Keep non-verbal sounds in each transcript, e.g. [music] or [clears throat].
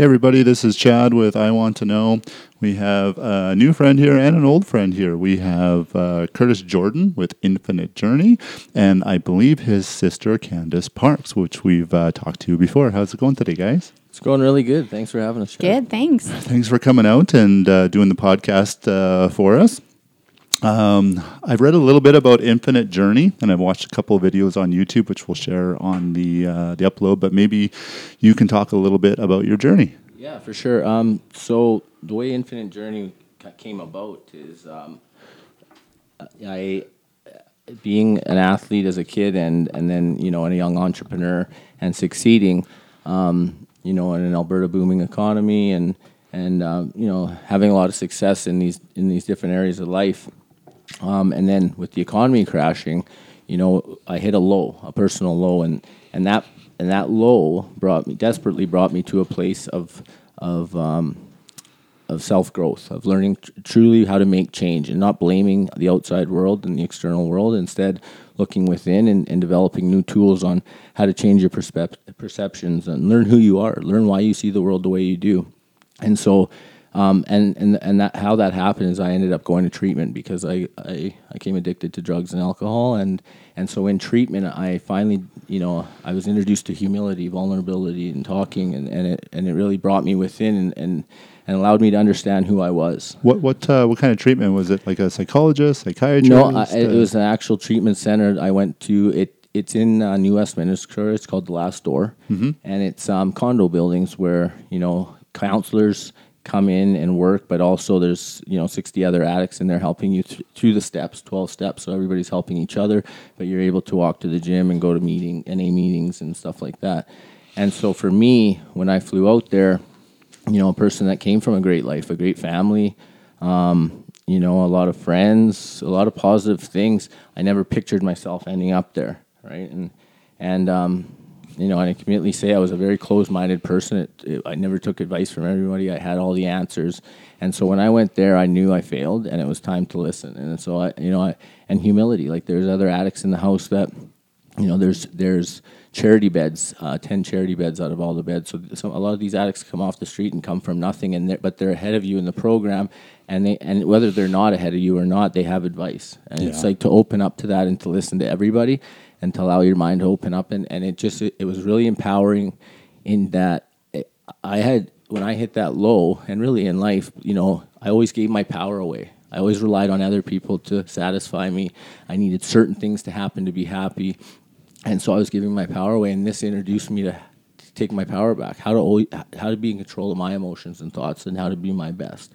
Hey, everybody, this is Chad with I Want to Know. We have a new friend here and an old friend here. We have uh, Curtis Jordan with Infinite Journey, and I believe his sister Candace Parks, which we've uh, talked to before. How's it going today, guys? It's going really good. Thanks for having us. Chad. Good, thanks. Thanks for coming out and uh, doing the podcast uh, for us. Um, I've read a little bit about Infinite Journey, and I've watched a couple of videos on YouTube, which we'll share on the uh, the upload. But maybe you can talk a little bit about your journey. Yeah, for sure. Um, so the way Infinite Journey came about is um, I, being an athlete as a kid, and and then you know, and a young entrepreneur, and succeeding, um, you know, in an Alberta booming economy, and and um, you know, having a lot of success in these in these different areas of life. Um, and then with the economy crashing, you know, I hit a low, a personal low, and and that and that low brought me desperately brought me to a place of of um, of self growth, of learning tr- truly how to make change, and not blaming the outside world and the external world. Instead, looking within and, and developing new tools on how to change your perceptions and learn who you are, learn why you see the world the way you do. And so, um, and and and that how that happened is I ended up going to treatment because I, I I came addicted to drugs and alcohol, and and so in treatment I finally you know I was introduced to humility, vulnerability, and talking, and, and it and it really brought me within and. and and allowed me to understand who I was. What what uh, what kind of treatment was it? Like a psychologist, psychiatrist? No, I, it was an actual treatment center. I went to it. It's in uh, New Westminster. It's called the Last Door, and it's um, condo buildings where you know counselors come in and work, but also there's you know 60 other addicts and they're helping you th- through the steps, 12 steps. So everybody's helping each other, but you're able to walk to the gym and go to meeting NA meetings and stuff like that. And so for me, when I flew out there, you know, a person that came from a great life, a great family, um, you know, a lot of friends, a lot of positive things. I never pictured myself ending up there, right? And and um, you know, and I can immediately say I was a very closed-minded person. It, it, I never took advice from everybody. I had all the answers, and so when I went there, I knew I failed, and it was time to listen. And so I, you know, I, and humility. Like there's other addicts in the house that you know, there's there's charity beds, uh, ten charity beds out of all the beds. So some, a lot of these addicts come off the street and come from nothing, and they're, but they're ahead of you in the program, and they and whether they're not ahead of you or not, they have advice, and it's like to open up to that and to listen to everybody, and to allow your mind to open up, and, and it just it, it was really empowering, in that it, I had when I hit that low, and really in life, you know, I always gave my power away. I always relied on other people to satisfy me. I needed certain things to happen to be happy and so I was giving my power away, and this introduced me to, take my power back, how to always, how to be in control of my emotions and thoughts, and how to be my best.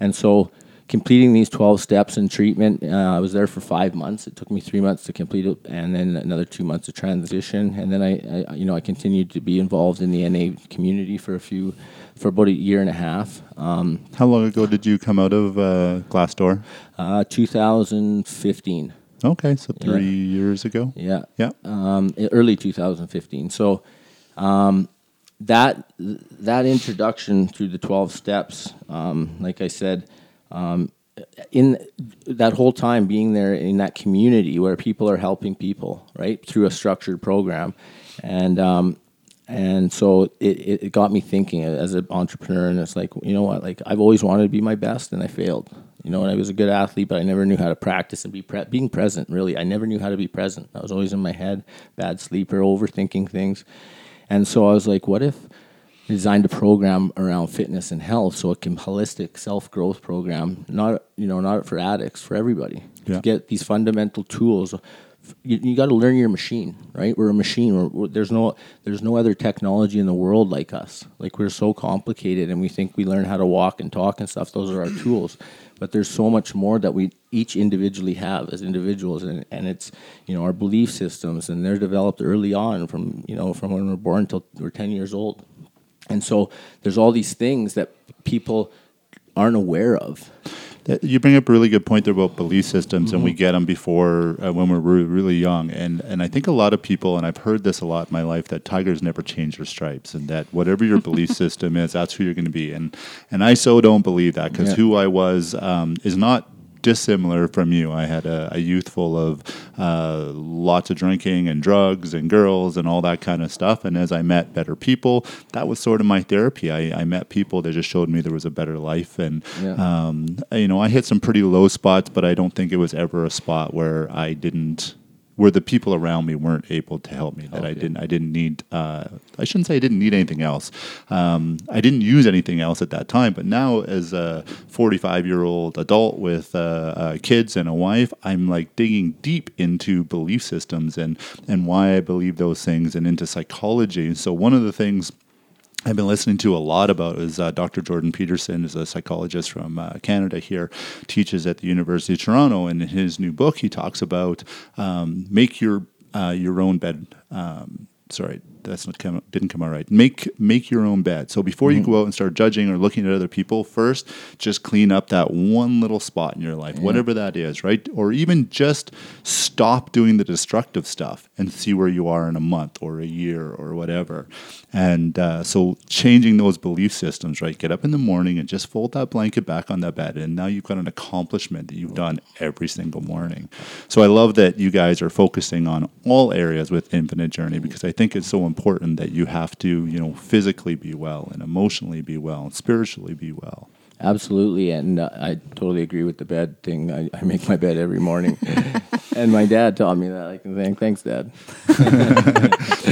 And so, completing these twelve steps in treatment, uh, I was there for five months. It took me three months to complete it, and then another two months of transition. And then I, I you know, I continued to be involved in the NA community for a few, for about a year and a half. Um, How long ago did you come out of uh, Last Door? uh, 2015. Okay, so three years ago. Yeah. Yeah. um, early 2015. So um, that that introduction through the 12 steps, um, like I said, um, in that whole time being there in that community where people are helping people, right, through a structured program, and um, and so it, it got me thinking as an entrepreneur, and it's like you know what, like I've always wanted to be my best, and I failed. You know, and I was a good athlete, but I never knew how to practice and be pre- being present. Really, I never knew how to be present. I was always in my head, bad sleeper, overthinking things, and so I was like, what if designed a program around fitness and health, so it can holistic self growth program, not you know not for addicts, for everybody Yeah. to get these fundamental tools. You, you got to learn your machine, right? We're a machine. We're, we're, there's no there's no other technology in the world like us. Like we're so complicated, and we think we learn how to walk and talk and stuff. Those are our tools, but there's so much more that we each individually have as individuals, and, and it's you know our belief systems, and they're developed early on from you know from when we're born until we're 10 years old, and so there's all these things that people aren't aware of. You bring up a really good point there about belief systems, and we Mm-hmm. get them before uh, when we're re- really young. And and I think a lot of people, and I've heard this a lot in my life, that tigers never change their stripes, and that whatever your belief [laughs] system is, that's who you're going to be. And and I so don't believe that because Yeah. who I was um, is not dissimilar from you. I had a, a youth full of uh, lots of drinking and drugs and girls and all that kind of stuff. And as I met better people, that was sort of my therapy. I, I met people that just showed me there was a better life. And, Yeah. um, you know, I hit some pretty low spots, but I don't think it was ever a spot where I didn't. Where the people around me weren't able to help me, that I didn't, I didn't need. Uh, I shouldn't say I didn't need anything else. Um, I didn't use anything else at that time, but now as a 45 year old adult with uh, uh, kids and a wife, I'm like digging deep into belief systems and and why I believe those things and into psychology. So one of the things I've been listening to a lot about is uh, Dr. Jordan Peterson is a psychologist from uh, Canada here, teaches at the University of Toronto, and in his new book he talks about um, make your uh, your own bed. Um, sorry, that's not come, didn't come out right. Make make your own bed. So before you mm. go out and start judging or looking at other people, first just clean up that one little spot in your life, whatever that is, right? Or even just stop doing the destructive stuff and see where you are in a month or a year or whatever. And uh, so changing those belief systems, right? Get up in the morning and just fold that blanket back on that bed, and now you've got an accomplishment that you've mm. done every single morning. So I love that you guys are focusing on all areas with Infinite Journey mm. because I think it's so important that you have to, you know, physically be well and emotionally be well and spiritually be well. Absolutely, and uh, I totally agree with the bed thing. I, I make my bed every morning, [laughs] and my dad taught me that. I can thank, thanks, Dad. [laughs]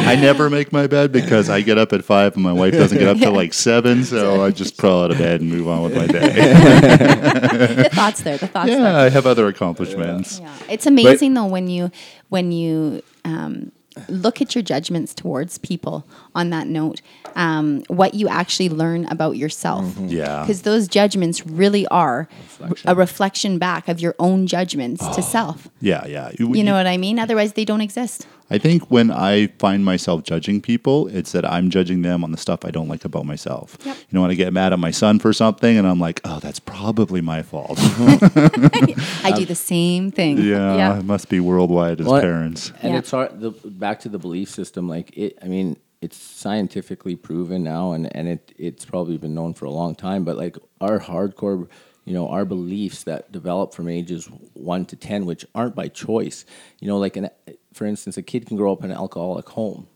I never make my bed because I get up at five and my wife doesn't get up till like seven, so [laughs] I just crawl out of bed and move on with my day. the thoughts there. The thoughts yeah, there. I have other accomplishments. Yeah, it's amazing though when you when you um, look at your judgments towards people. On that note, um, what you actually learn about yourself. Mm-hmm. Yeah. because those judgments really are Reflection. a reflection back of your own judgments to self. Yeah, yeah. You know what I mean? Otherwise, they don't exist. I think when I find myself judging people, it's that I'm judging them on the stuff I don't like about myself. Yep. You know, when I get mad at my son for something and I'm like, oh, that's probably my fault. [laughs] I do um, the same thing. yeah, it must be worldwide as Well, parents. And Yeah. it's hard. The, back to the belief system. Like it. I mean, it's scientifically proven now, and and it it's probably been known for a long time. But like our hardcore, you know, our beliefs that develop from ages one to ten, which aren't by choice. You know, like an for instance, a kid can grow up in an alcoholic home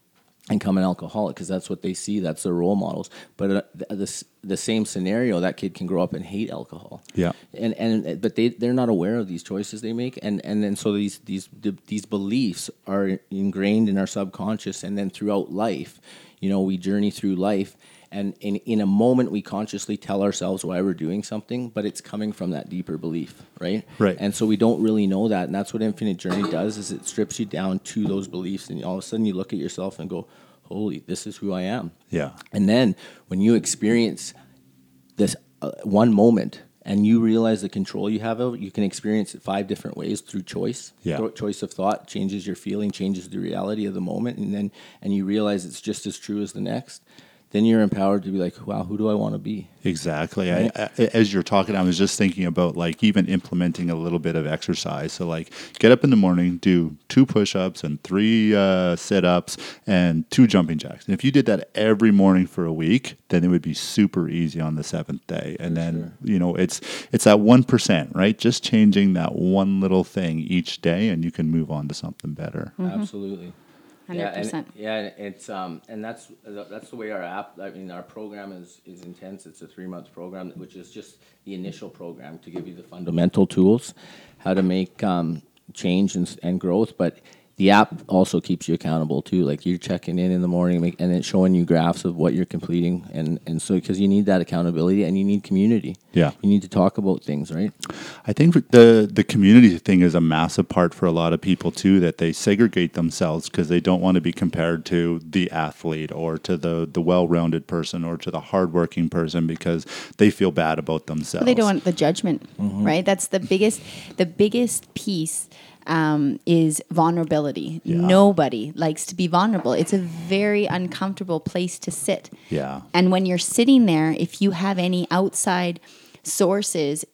and become an alcoholic because that's what they see. That's their role models. But uh, the, the the same scenario, that kid can grow up and hate alcohol. Yeah. And and but they they're not aware of these choices they make, and and then so these these these beliefs are ingrained in our subconscious, and then throughout life, you know, we journey through life. And in, in a moment, we consciously tell ourselves why we're doing something, but it's coming from that deeper belief, right? Right. And so we don't really know that, and that's what Infinite Journey does. Is it strips you down to those beliefs, and all of a sudden you look at yourself and go, "Holy, this is who I am." Yeah. And then when you experience this uh, one moment and you realize the control you have over you can experience it five different ways through choice. Yeah. Thro- choice of thought changes your feeling, changes the reality of the moment, and then and you realize it's just as true as the next. Then you're empowered to be like, wow, who do I want to be? Exactly. I, I, as you're talking, I was just thinking about like even implementing a little bit of exercise. So like, get up in the morning, do two push-ups and three uh, sit-ups and two jumping jacks. And if you did that every morning for a week, then it would be super easy on the seventh day. And then you know it's it's that one percent, right? Just changing that one little thing each day, and you can move on to something better. Absolutely. Yeah, and- 100%. Yeah, and it's um, and that's that's the way our app. I mean, our program is is intense. It's a three month program, which is just the initial program to give you the fundamental tools, how to make um, change and, and growth. But the app also keeps you accountable too. Like you're checking in in the morning, make, and it's showing you graphs of what you're completing, and and so because you need that accountability and you need community. Yeah. you need to talk about things, right? I think the the community thing is a massive part for a lot of people too. That they segregate themselves because they don't want to be compared to the athlete or to the the well rounded person or to the hardworking person because they feel bad about themselves. They don't want the judgment, Mm-hmm. right? That's the biggest, the biggest piece um, is vulnerability. Yeah. Nobody likes to be vulnerable. It's a very uncomfortable place to sit. Yeah. And when you're sitting there, if you have any outside sources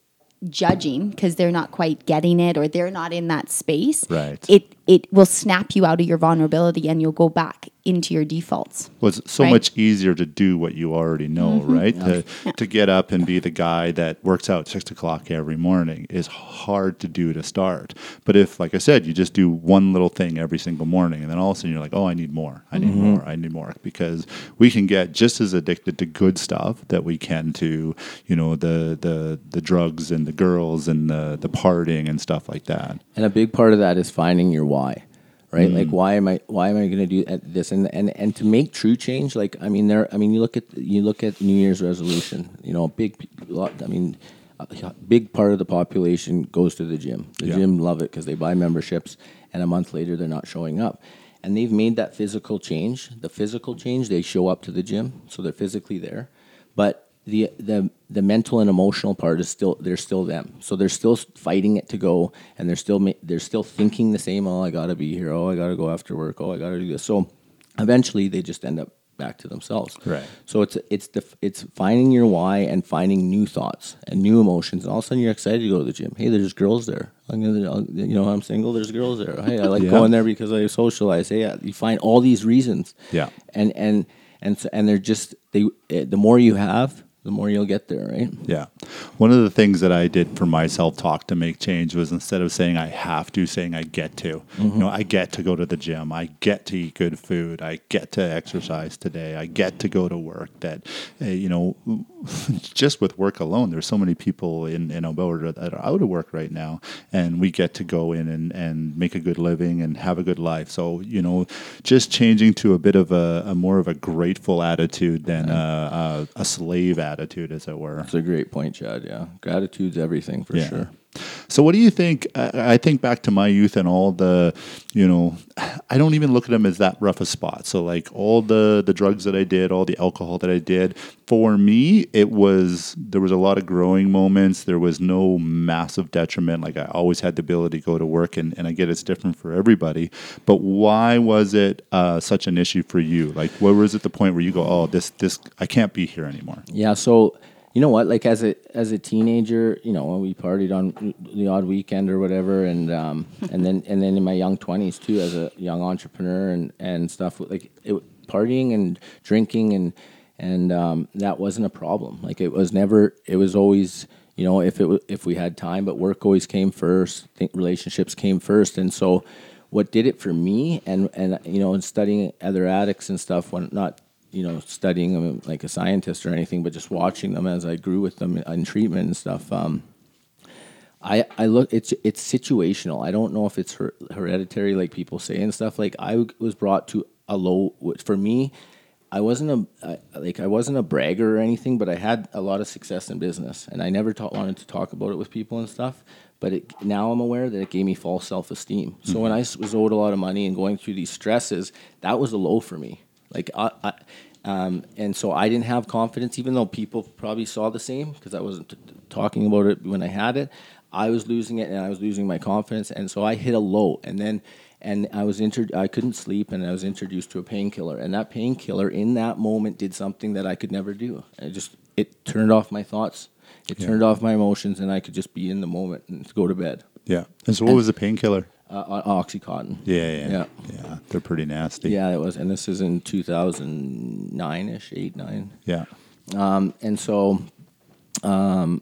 judging because they're not quite getting it or they're not in that space, Right. it it will snap you out of your vulnerability and you'll go back into your defaults. Well, it's so Right. much easier to do what you already know, mm-hmm. right? To, to get up and be the guy that works out six o'clock every morning is hard to do to start. But if, like I said, you just do one little thing every single morning, and then all of a sudden you're like, oh, I need more, I need mm-hmm. more, I need more, because we can get just as addicted to good stuff that we can to, you know, the the the drugs and the girls and the the partying and stuff like that. And a big part of that is finding your why, right? Mm. Like why am I why am I going to do this and and and to make true change? Like I mean, there. I mean, you look at you look at New Year's resolution. You know, a big lot. I mean. A big part of the population goes to the gym. The Yeah. gym love it because they buy memberships, and a month later they're not showing up. And they've made that physical change. The physical change, they show up to the gym, so they're physically there. But the the the mental and emotional part is still they're still them. So they're still fighting it to go, and they're still ma- they're still thinking the same. Oh, I gotta be here. Oh, I gotta go after work. Oh, I gotta do this. So eventually, they just end up back to themselves. Right. So it's it's the it's finding your why and finding new thoughts and new emotions, and all of a sudden you're excited to go to the gym. Hey, there's girls there. I'm gonna, I'll- you know, I'm single. There's girls there. Hey, I like Yeah. going there because I socialize. Hey, you find all these reasons. Yeah. And and and so, and they're just they. eh, The more you have, the more you'll get there, right? Yeah. One of the things that I did for my self talk to make change was instead of saying I have to, saying I get to. You know, I get to go to the gym. I get to eat good food. I get to exercise today. I get to go to work. That, uh, you know, [laughs] just with work alone, there's so many people in, in Alberta that are out of work right now. And we get to go in and, and make a good living and have a good life. So, you know, just changing to a bit of a, a more of a grateful attitude than a, a, a slave attitude, as it were. That's a great point, Chad. Yeah, gratitude's everything for Yeah. sure. So, what do you think? I, think back to my youth and all the, you know, I don't even look at them as that rough a spot. So, like all the the drugs that I did, all the alcohol that I did, for me, it was there was a lot of growing moments. There was no massive detriment. Like I always had the ability to go to work, and, and I get it's different for everybody. But why was it uh, such an issue for you? Like, where was it the point where you go, oh, this this I can't be here anymore? Yeah, so you know what? Like as a as a teenager, you know, we partied on the odd weekend or whatever, and um, [laughs] and then and then in my young twenties too, as a young entrepreneur and and stuff. Like it, partying and drinking and and um, that wasn't a problem. Like it was never. It was always. You know, if it if we had time, but work always came first. Think relationships came first, and so what did it for me, and and you know, and studying other addicts and stuff, when not you know, studying them like a scientist or anything, but just watching them as I grew with them in treatment and stuff. Um, I, I look it's it's situational. I don't know if it's her, hereditary like people say and stuff. Like I was brought to a low for me. I wasn't a I, like I wasn't a bragger or anything, but I had a lot of success in business, and I never ta- wanted to talk about it with people and stuff. But it, now I'm aware that it gave me false self esteem. So when I was owed a lot of money and going through these stresses, that was a low for me. Like I, I um, and so I didn't have confidence, even though people probably saw the same because I wasn't t- talking about it when I had it. I was losing it, and I was losing my confidence, and so I hit a low. And then, and I was inter- I couldn't sleep, and I was introduced to a painkiller, and that painkiller in that moment did something that I could never do. It just it turned off my thoughts, it turned off my emotions, and I could just be in the moment and go to bed. Yeah. And so, what was the painkiller? Uh, OxyContin. Yeah, yeah, Yeah. yeah. They're pretty nasty. Yeah, it was, and this is in 2009 ish, eight nine. yeah. Um, and so, um,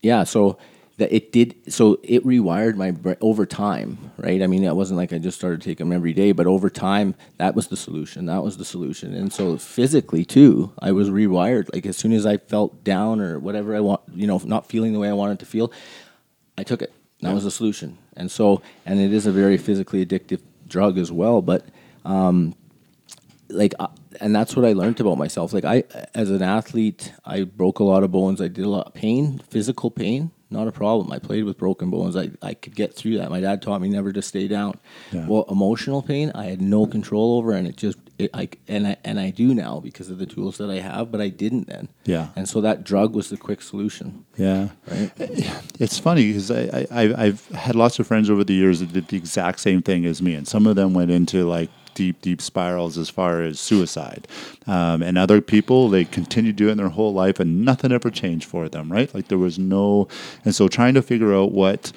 yeah, so that it did. So it rewired my brain over time, right? I mean, it wasn't like I just started taking them every day, but over time, that was the solution. That was the solution. And so physically too, I was rewired. Like as soon as I felt down or whatever I want, you know, not feeling the way I wanted to feel, I took it. That was the solution. And so, and it is a very physically addictive drug as well. But um, like uh, and that's what I learned about myself. Like I, as an athlete, I broke a lot of bones. I did a lot of pain, physical pain, not a problem. I played with broken bones. I, I could get through that. My dad taught me never to stay down. Yeah. Well, emotional pain, I had no control over, and it just, it, I, and I, and I do now because of the tools that I have, but I didn't then. Yeah. And so that drug was the quick solution. Yeah. Right. It's funny because I, I, I've had lots of friends over the years that did the exact same thing as me, and some of them went into like deep, deep spirals as far as suicide. Um, and other people, they continued doing their whole life and nothing ever changed for them, right? Like there was no, and so trying to figure out what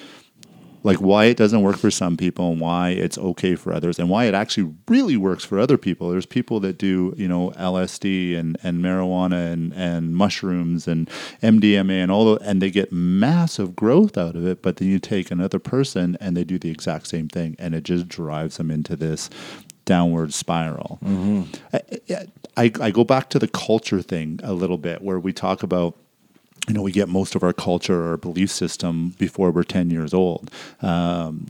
like why it doesn't work for some people and why it's okay for others and why it actually really works for other people. There's people that do, you know, LSD and, and marijuana and, and mushrooms and MDMA and all the, and they get massive growth out of it, but then you take another person and they do the exact same thing and it just drives them into this downward spiral. Mm-hmm. I, I, I go back to the culture thing a little bit where we talk about you know, we get most of our culture or belief system before we're 10 years old. Um,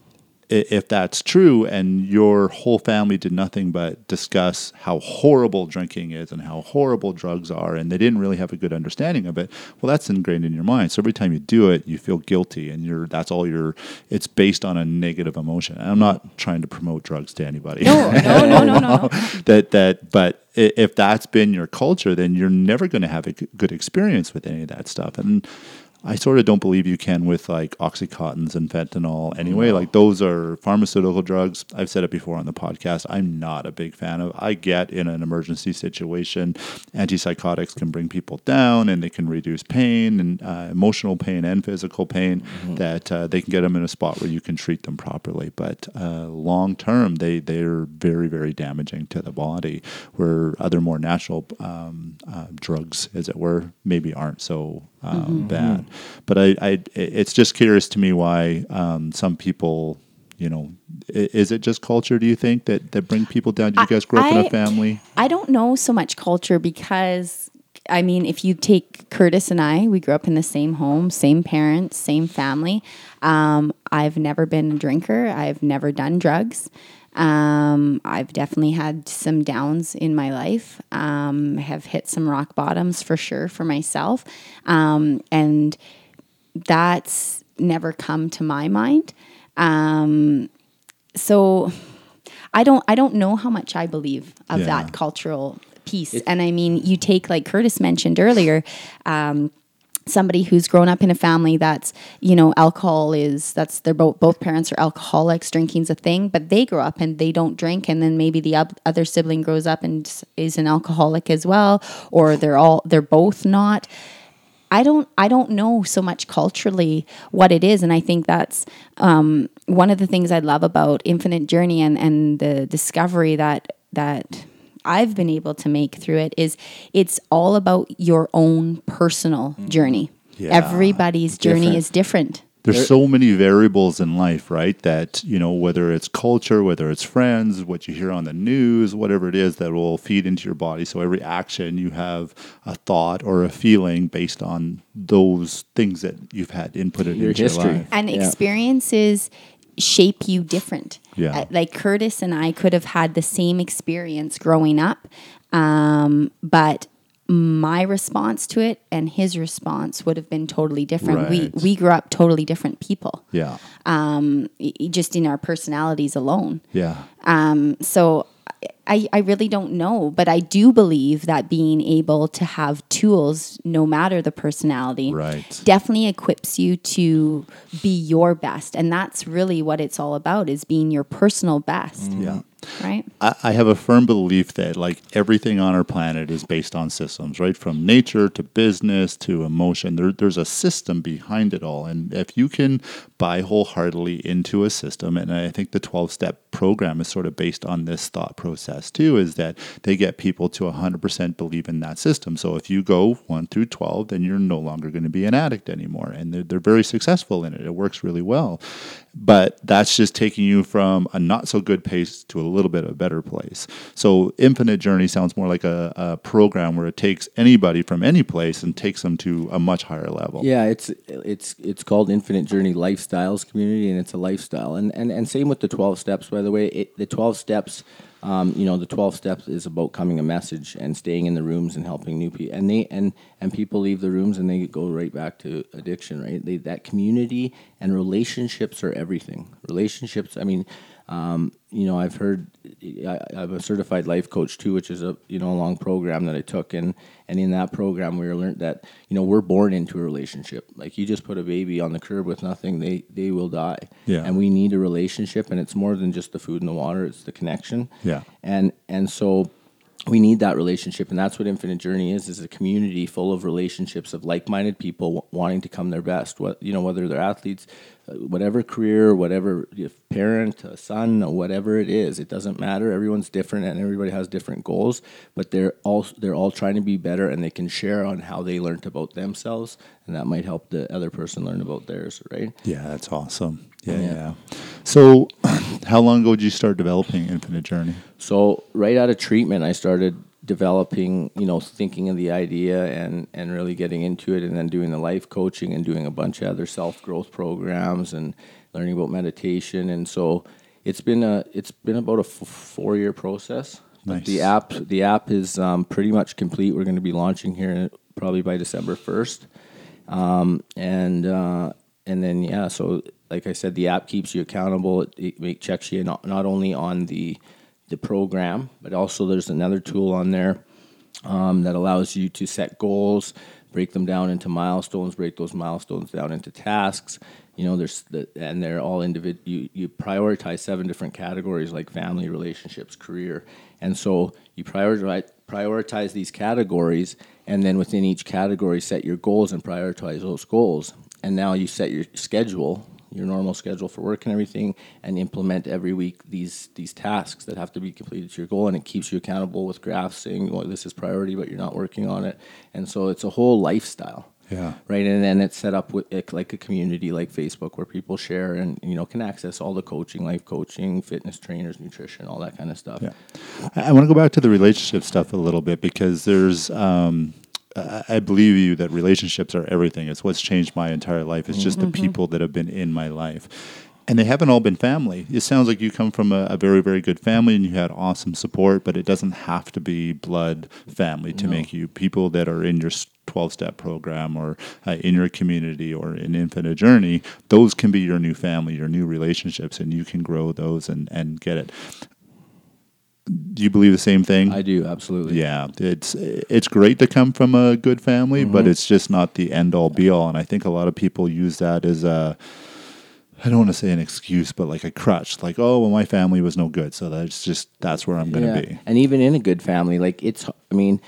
if that's true and your whole family did nothing but discuss how horrible drinking is and how horrible drugs are and they didn't really have a good understanding of it well that's ingrained in your mind. So every time you do it you feel guilty and you're that's all your it's based on a negative emotion. And i'm not trying to promote drugs to anybody. No, no, no, no, no, no. [laughs] that that but if that's been your culture then you're never going to have a good experience with any of that stuff. And I sort of don't believe you can with like oxycontins and fentanyl anyway. Like those are pharmaceutical drugs. I've said it before on the podcast. I'm not a big fan of. I get in an emergency situation, antipsychotics can bring people down and they can reduce pain and uh, emotional pain and physical pain. That uh, they can get them in a spot where you can treat them properly. But uh, long term, they they're very very damaging to the body. Where other more natural um, uh, drugs, as it were, maybe aren't so um, bad. But I, I, it's just curious to me why um, some people, you know, is it just culture? Do you think that that bring people down? Did you guys grow up in a family? I don't know so much culture because I mean, if you take Curtis and I, we grew up in the same home, same parents, same family. Um, I've never been a drinker. I've never done drugs. Um, I've definitely had some downs in my life. Um, I have hit some rock bottoms for sure for myself. Um, and that's never come to my mind. Um, so I don't I don't know how much I believe of Yeah. that cultural piece. and I mean, you take like Curtis mentioned earlier, um, somebody who's grown up in a family that's you know alcohol is that's they're both both parents are alcoholics drinking's a thing but they grow up and they don't drink and then maybe the oth- other sibling grows up and is an alcoholic as well or they're all they're both not. I don't I don't know so much culturally what it is, and I think that's um, one of the things I love about Infinite Journey and and the discovery that that I've been able to make through it is it's all about your own personal mm. journey. Yeah. Everybody's journey Different. is different. There's so many variables in life, right? That, you know, whether it's culture, whether it's friends, what you hear on the news, whatever it is that will feed into your body. So every action you have a thought or a feeling based on those things that you've had inputted Your into history. your life. and Yeah. experiences shape you different. Yeah. Uh, like Curtis and I could have had the same experience growing up, um, but my response to it and his response would have been totally different. We Right. we grew up totally different people, Yeah. um, just in our personalities alone. Yeah. Um, so I, I really don't know, but I do believe that being able to have tools, no matter the personality, Right. definitely equips you to be your best. And that's really what it's all about is being your personal best. Mm. Yeah. Right? I, I have a firm belief that like everything on our planet is based on systems, right? From nature to business to emotion. There, there's a system behind it all. And if you can buy wholeheartedly into a system, and I think the 12 step program is sort of based on this thought process too, is that they get people to 100% believe in that system. So if you go 1 through 12, then you're no longer going to be an addict anymore. And they're, they're very successful in it. It works really well. But that's just taking you from a not so good pace to a little bit of a better place. So Infinite Journey sounds more like a, a program where it takes anybody from any place and takes them to a much higher level. Yeah, it's it's it's called Infinite Journey Lifestyles Community, and it's a lifestyle. And and, and same with the twelve steps. By the way, it, the twelve steps, um, you know, the twelve steps is about coming a message and staying in the rooms and helping new people. And they and and people leave the rooms and they go right back to addiction. Right? They, that community and relationships are everything. Relationships. I mean. Um, you know, I've heard. I, I'm a certified life coach too, which is a you know a long program that I took, and and in that program we learned that you know we're born into a relationship. Like you just put a baby on the curb with nothing, they they will die. Yeah. And we need a relationship, and it's more than just the food and the water; it's the connection. Yeah. And and so we need that relationship and that's what infinite journey is is a community full of relationships of like-minded people w- wanting to come their best what you know whether they're athletes whatever career whatever if parent a son or whatever it is it doesn't matter everyone's different and everybody has different goals but they're all they're all trying to be better and they can share on how they learned about themselves and that might help the other person learn about theirs right Yeah, that's awesome. Yeah, Yeah. yeah. So, [clears throat] how long ago did you start developing Infinite Journey? So right out of treatment, I started developing, you know, thinking of the idea and and really getting into it, and then doing the life coaching and doing a bunch of other self growth programs and learning about meditation. And so it's been a it's been about a f- four year process. But Nice. The app the app is um, pretty much complete. We're going to be launching here probably by December first, um, and uh, and then yeah. So like I said, the app keeps you accountable. It, it, it checks you not, not only on the the program, but also there's another tool on there um, that allows you to set goals, break them down into milestones, break those milestones down into tasks. You know, there's the, and they're all individual. You you prioritize seven different categories like family, relationships, career, and so you prioritize prioritize these categories, and then within each category, set your goals and prioritize those goals. And now you set your schedule your normal schedule for work and everything and implement every week these these tasks that have to be completed to your goal and it keeps you accountable with graphs saying well this is priority but you're not working on it and so it's a whole lifestyle Yeah. right and then it's set up with like- a community like facebook where people share and you know can access all the coaching life coaching fitness trainers nutrition all that kind of stuff Yeah. I, I want to go back to the relationship stuff a little bit because there's, um, I, believe you that relationships are everything. It's what's changed my entire life. It's just the people that have been in my life. And they haven't all been family. It sounds like you come from a, a very, very good family and you had awesome support, but it doesn't have to be blood family to make you people that are in your 12 step program or uh, in your community or in Infinite Journey. Those can be your new family, your new relationships, and you can grow those and, and get it. Do you believe the same thing? i do absolutely Yeah, it's it's great to come from a good family, Mm-hmm. but it's just not the end all be all. And I think a lot of people use that as a I don't want to say an excuse, but like a crutch. Like, oh, well, my family was no good, so that's just that's where I'm going to be. And even in a good family, like it's, I mean,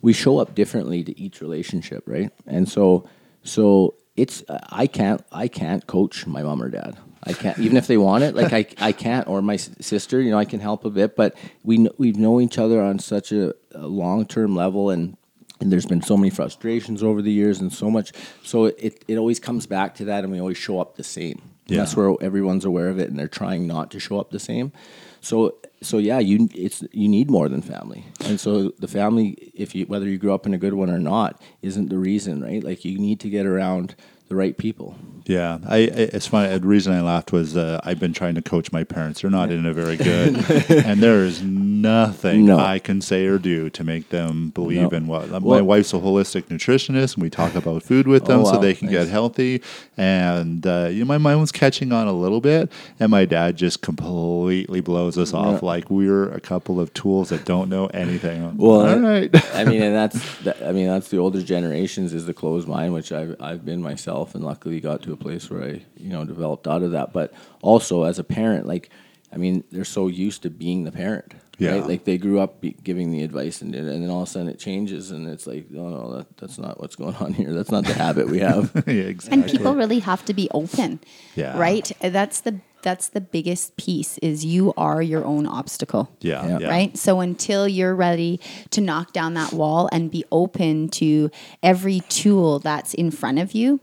we show up differently to each relationship, right? And so, so it's, I can't, I can't coach my mom or dad. I can't, even if they want it, like I, I can't, or my sister, you know, I can help a bit, but we, we know each other on such a, a long term level and, and there's been so many frustrations over the years and so much. So it, it always comes back to that and we always show up the same. And That's where everyone's aware of it and they're trying not to show up the same. So so yeah, you it's you need more than family. And so the family if you whether you grew up in a good one or not isn't the reason, right? Like you need to get around the right people. Yeah, I, I it's funny. The reason I laughed was uh, I've been trying to coach my parents. They're not in a very good, [laughs] and there is nothing No. I can say or do to make them believe No. in what. my wife's a holistic nutritionist, and we talk about food with them Oh, so they can Nice. get healthy. And uh, you know, my mom was catching on a little bit, and my dad just completely blows us off like we're a couple of tools that don't know anything. Well, all right. I mean, and that's [laughs] that, I mean that's the older generations is the closed mind, which I've I've been myself, and luckily got to a place where I you know developed out of that. But also as a parent, like I mean, they're so used to being the parent, Yeah. right? Like they grew up be, giving the advice, and and then all of a sudden it changes, and it's like, oh no, that, that's not what's going on here. That's not the habit we have. [laughs] yeah, exactly. and people really have to be open Yeah. right that's the that's the biggest piece is you are your own obstacle yeah, Yeah. yeah. right so until you're ready to knock down that wall and be open to every tool that's in front of you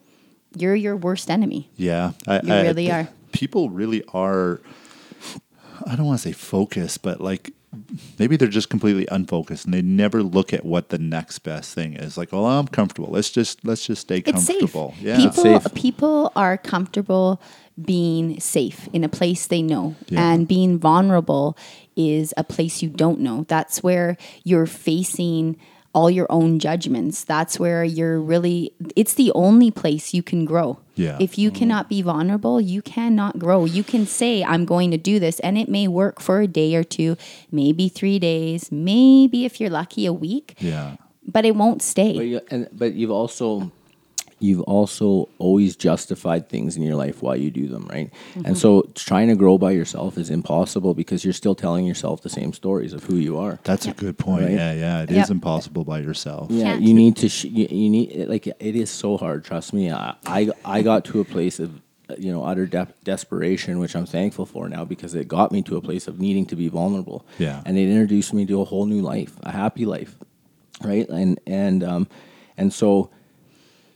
you're your worst enemy Yeah, I, You I- really are. People really are. I don't want to say focused, but like maybe they're just completely unfocused and they never look at what the next best thing is. Like, well, I'm comfortable. Let's just let's just stay it's safe comfortable. Yeah, people Safe. people are comfortable being safe in a place they know Yeah. and being vulnerable is a place you don't know that's where you're facing all your own judgments. That's where you're really it's the only place you can grow. Yeah. if you cannot be vulnerable you cannot grow. You can say i'm going to do this and it may work for a day or two maybe 3 days maybe if you're lucky a week. Yeah, but it won't stay. But you, and but you've also you've also always justified things in your life why you do them, right? And so trying to grow by yourself is impossible because you're still telling yourself the same stories of who you are. That's a good point. Right? Yeah, yeah. It is Yep. impossible by yourself. Yeah, Can't. you need to. Sh- you, you need like it is so hard. Trust me. I I, I got to a place of uh, you know utter de- desperation, which I'm thankful for now because it got me to a place of needing to be vulnerable. Yeah. and it introduced me to a whole new life, a happy life, right? And and um, and so.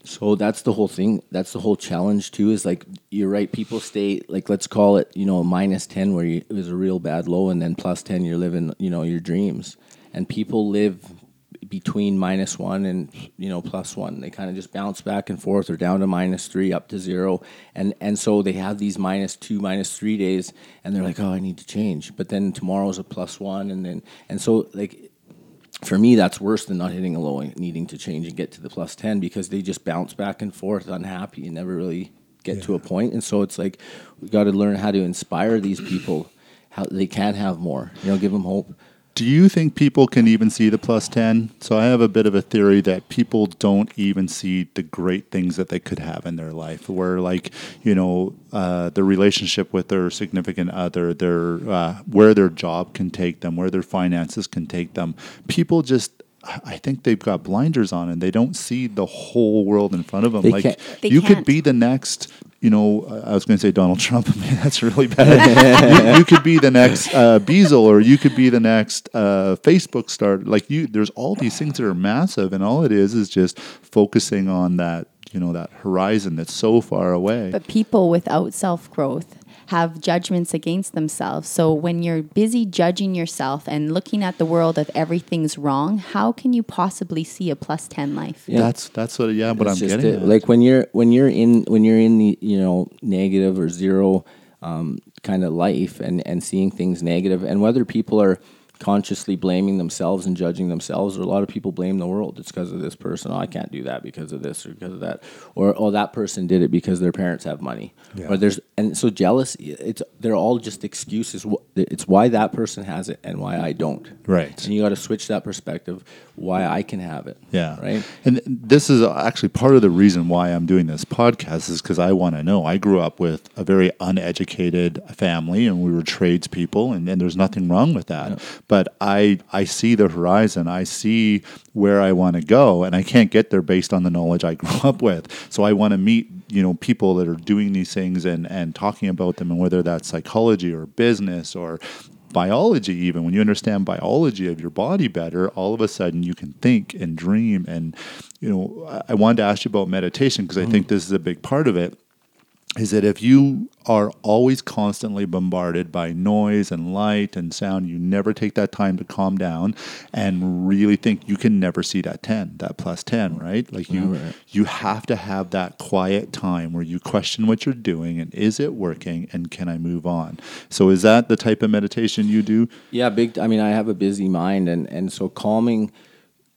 So that's the whole thing. That's the whole challenge too. Is like you're right. People stay like let's call it you know minus ten where you, it was a real bad low, and then plus ten you're living you know your dreams. And people live between minus one and you know plus one. They kind of just bounce back and forth, or down to minus three, up to zero, and and so they have these minus two, minus three days, and they're like, oh, I need to change. But then tomorrow's a plus one, and then and so like for me, that's worse than not hitting a low and needing to change and get to the plus 10 because they just bounce back and forth unhappy and never really get to a point. And so it's like we got to learn how to inspire these people how they can have more, you know, give them hope. Do you think people can even see the plus 10? So I have a bit of a theory that people don't even see the great things that they could have in their life, where, like, you know, uh, the relationship with their significant other, their, uh, where their job can take them, where their finances can take them. People just, I think they've got blinders on and they don't see the whole world in front of them. They like, can't- They you could can't. be the next. You know, I was going to say Donald Trump. [laughs] I mean, that's really bad. [laughs] you, you could be the next uh, Bezos, or you could be the next uh, Facebook star. Like you, there's all these things that are massive, and all it is is just focusing on that. You know, that horizon that's so far away. But people without self growth have judgments against themselves. So when you're busy judging yourself and looking at the world of everything's wrong, how can you possibly see a plus 10 life? Yeah. That's that's what. Yeah, what It's I'm just getting it. at. Like when you're when you're in when you're in the you know negative or zero um, kind of life and and seeing things negative and whether people are consciously blaming themselves and judging themselves or a lot of people blame the world it's because of this person oh, i can't do that because of this or because of that or oh that person did it because their parents have money Yeah. or there's and so jealousy it's they're all just excuses it's why that person has it and why i don't Right. and you got to switch that perspective why i can have it Yeah. right And this is actually part of the reason why I'm doing this podcast is because I want to know. I grew up with a very uneducated family and we were tradespeople and, and there's nothing wrong with that. But I I see the horizon. I see where I want to go and I can't get there based on the knowledge I [laughs] grew up with. So I want to meet, you know, people that are doing these things and, and talking about them and whether that's psychology or business or biology even when you understand biology of your body better all of a sudden you can think and dream and you know i I wanted to ask you about meditation because i mm. think this is a big part of it is that if you are always constantly bombarded by noise and light and sound, you never take that time to calm down and really think you can never see that 10, that plus 10, right? Like you Never. you have to have that quiet time where you question what you're doing and is it working and can I move on? So is that the type of meditation you do? Yeah, big. I mean, I have a busy mind, and and so calming,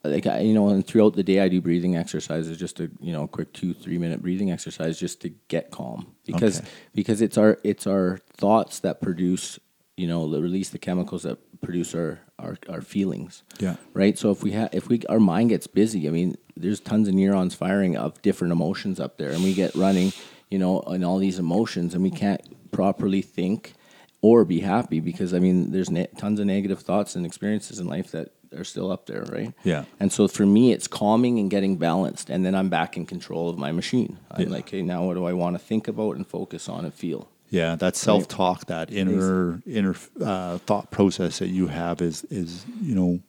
like I, you know, and throughout the day I do breathing exercises, just a you know, quick two three minute breathing exercise, just to get calm because Okay. because it's our it's our thoughts that produce you know release the chemicals that produce our our, our feelings. Yeah. Right. So if we have if we our mind gets busy, I mean, there's tons of neurons firing of different emotions up there, and we get running, you know, in all these emotions, and we can't properly think or be happy because I mean, there's ne- tons of negative thoughts and experiences in life that are still up there, right? Yeah. And so for me, it's calming and getting balanced, and then I'm back in control of my machine. I'm Yeah. like, hey, now what do I want to think about and focus on and feel? Yeah, that self talk, that inner inner uh, thought process that you have is is you know,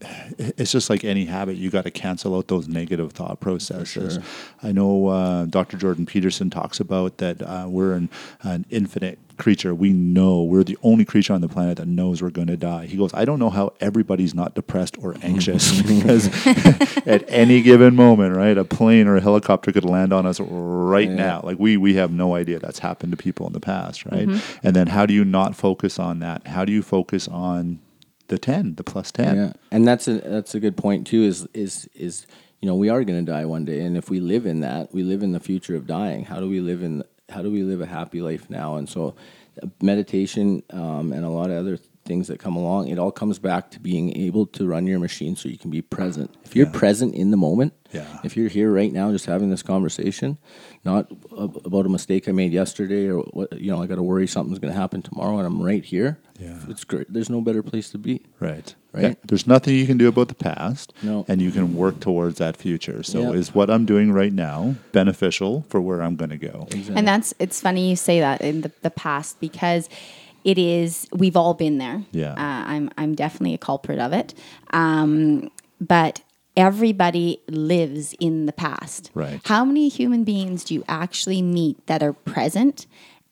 [sighs] it's just like any habit. You got to cancel out those negative thought processes. sure. I know uh, Dr. Jordan Peterson talks about that uh, we're in an infinite creature. We know we're the only creature on the planet that knows we're going to die. He goes, I don't know how everybody's not depressed or anxious [laughs] because [laughs] at any given moment, right, a plane or a helicopter could land on us right Yeah. now. Like we we have no idea that's happened to people in the past, right? Mm-hmm. And then how do you not focus on that? How do you focus on the 10, the plus 10? Yeah, and that's a that's a good point too. Is is is you know we are going to die one day, and if we live in that, we live in the future of dying. How do we live in? How do we live a happy life now? And so, meditation um, and a lot of other things that come along. It all comes back to being able to run your machine so you can be present. If you're present in the moment, Yeah. if you're here right now just having this conversation, not about a mistake I made yesterday or what you know, I got to worry something's going to happen tomorrow and I'm right here. Yeah. It's great. There's no better place to be. Right. Right? Yeah, There's nothing you can do about the past. No. And you can work towards that future. So Yeah. is what I'm doing right now beneficial for where I'm going to go? And that's it's funny you say that in the, the past because it is we've all been there. Yeah. uh, I'm I'm definitely a culprit of it. Um, but everybody lives in the past. Right. How many human beings do you actually meet that are present?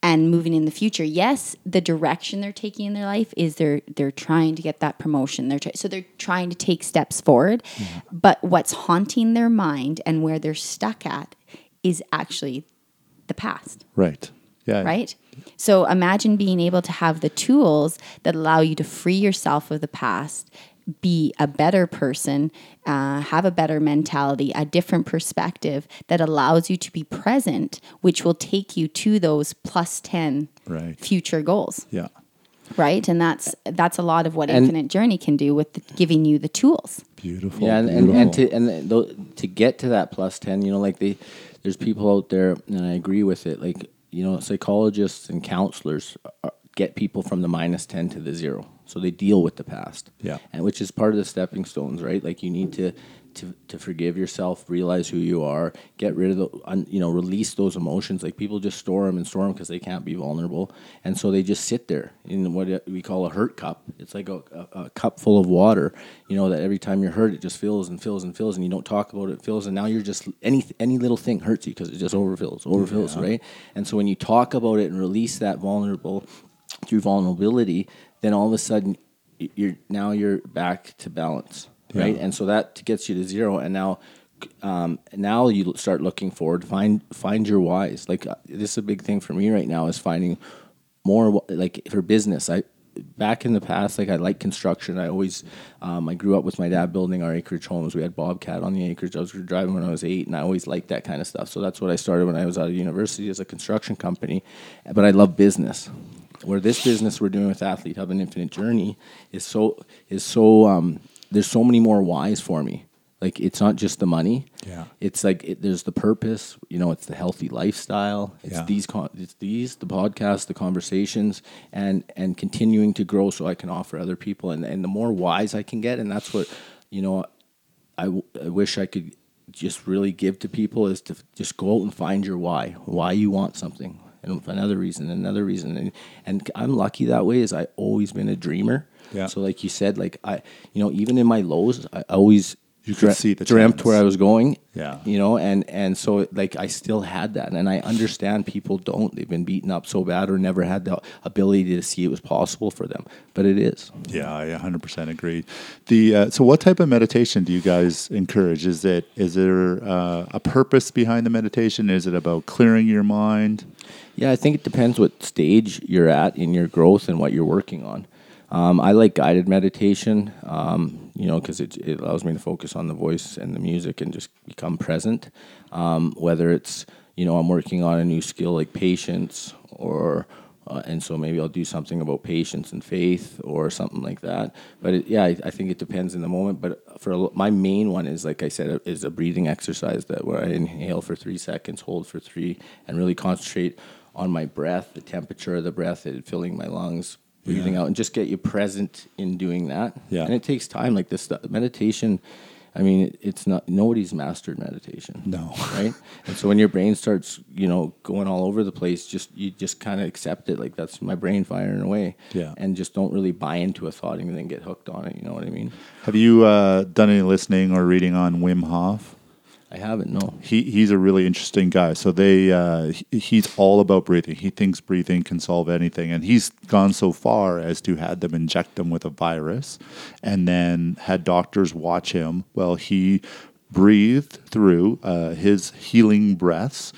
And moving in the future, yes, the direction they're taking in their life is they're they're trying to get that promotion. They're try- so they're trying to take steps forward, but what's haunting their mind and where they're stuck at is actually the past Right. Yeah. right? So imagine being able to have the tools that allow you to free yourself of the past, be a better person, uh, have a better mentality, a different perspective that allows you to be present, which will take you to those plus 10 Right. future goals, Yeah. right? And that's that's a lot of what And- Infinite Journey can do with the, giving you the tools. Beautiful. Yeah, and, and, beautiful. and to and the- to get to that plus ten, you know, like they, there's people out there, and I agree with it. Like you know, psychologists and counselors are, get people from the minus ten to the zero, so they deal with the past. Yeah. and which is part of the stepping stones, right? Like you need to. To, to forgive yourself, realize who you are, get rid of the, un, you know, release those emotions. Like people just store them and store them because they can't be vulnerable, and so they just sit there in what we call a hurt cup. It's like a, a, a cup full of water, you know, that every time you're hurt, it just fills and fills and fills, and you don't talk about it, it fills, and now you're just any any little thing hurts you because it just overfills, overfills, right? And so when you talk about it and release that vulnerable through vulnerability, then all of a sudden you're now you're back to balance, right? Yeah. And so that gets you to zero, and now. Um, now you start looking forward. Find find your whys. Like uh, this is a big thing for me right now is finding more like for business. I back in the past, like I like construction. I always um, I grew up with my dad building our acreage homes. We had Bobcat on the acreage. I was driving when I was eight, and I always liked that kind of stuff. So that's what I started when I was out of university as a construction company. But I love business. Where this business we're doing with Athlete Hub and Infinite Journey is so is so um, there's so many more whys for me. Like it's not just the money. Yeah. It's like it, there's the purpose. You know, it's the healthy lifestyle. It's Yeah. these con- it's these the podcasts, the conversations, and and continuing to grow so I can offer other people. And and the more wise I can get, and that's what you know. I, w- I wish I could just really give to people is to just go out and find your why, why you want something, and another reason, another reason, and and I'm lucky that way. Is I always been a dreamer. Yeah. So like you said, like I, you know, even in my lows, I always You could see the dreamt where I was going. Yeah. You know, and and so like I still had that, and I understand people don't. They've been beaten up so bad, or never had the ability to see it was possible for them, but it is. Yeah, I 100% agree. The uh, so what type of meditation do you guys encourage? Is it is there uh, a purpose behind the meditation? Is it about clearing your mind? Yeah, I think it depends what stage you're at in your growth and what you're working on. Um, I like guided meditation, um, you know, because it, it allows me to focus on the voice and the music and just become present. Um, whether it's, you know, I'm working on a new skill like patience or, uh, and so maybe I'll do something about patience and faith or something like that. But it, yeah, I, I think it depends in the moment. But for a, my main one is, like I said, is a breathing exercise that where I inhale for three seconds, hold for three, and really concentrate on my breath, the temperature of the breath, it filling my lungs, breathing out, and just get you present in doing that. Yeah. And it takes time. Like this stuff, meditation. I mean, it, it's not nobody's mastered meditation. No. [laughs] right? And so when your brain starts, you know, going all over the place, just you just kind of accept it. Like that's my brain firing away. Yeah. And just don't really buy into a thought and then get hooked on it. You know what I mean? Have you uh, done any listening or reading on Wim Hof? I haven't. No. He he's a really interesting guy. So they uh, he, he's all about breathing. He thinks breathing can solve anything, and he's gone so far as to had them inject him with a virus, and then had doctors watch him while he breathed through uh, his healing breaths.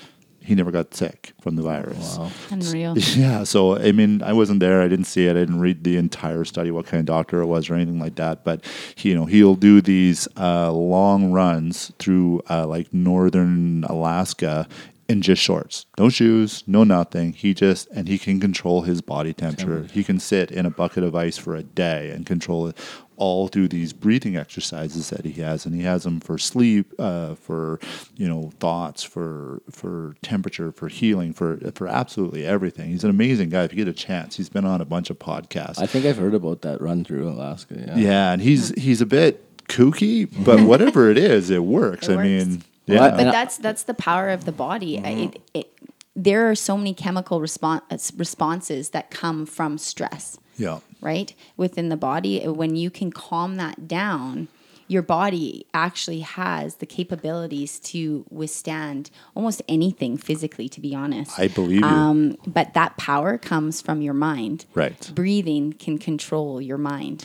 He never got sick from the virus. Wow. Unreal. [laughs] Yeah, so I mean, I wasn't there. I didn't see it. I didn't read the entire study, what kind of doctor it was, or anything like that. But he, you know, he'll do these uh, long runs through uh, like northern Alaska in just shorts, no shoes, no nothing. He just and he can control his body temperature. He can sit in a bucket of ice for a day and control it all through these breathing exercises that he has, and he has them for sleep, uh, for you know thoughts, for for temperature, for healing, for for absolutely everything. He's an amazing guy. If you get a chance, he's been on a bunch of podcasts. I think I've heard about that run through Alaska. Yeah. yeah, and he's he's a bit kooky, but [laughs] whatever it is, it works. It I works. mean, yeah, I- but that's that's the power of the body. I- It, it, there are so many chemical respon- responses that come from stress, yeah. right? Within the body, when you can calm that down, your body actually has the capabilities to withstand almost anything physically. To be honest, I believe you. Um, but that power comes from your mind. Right. Breathing can control your mind.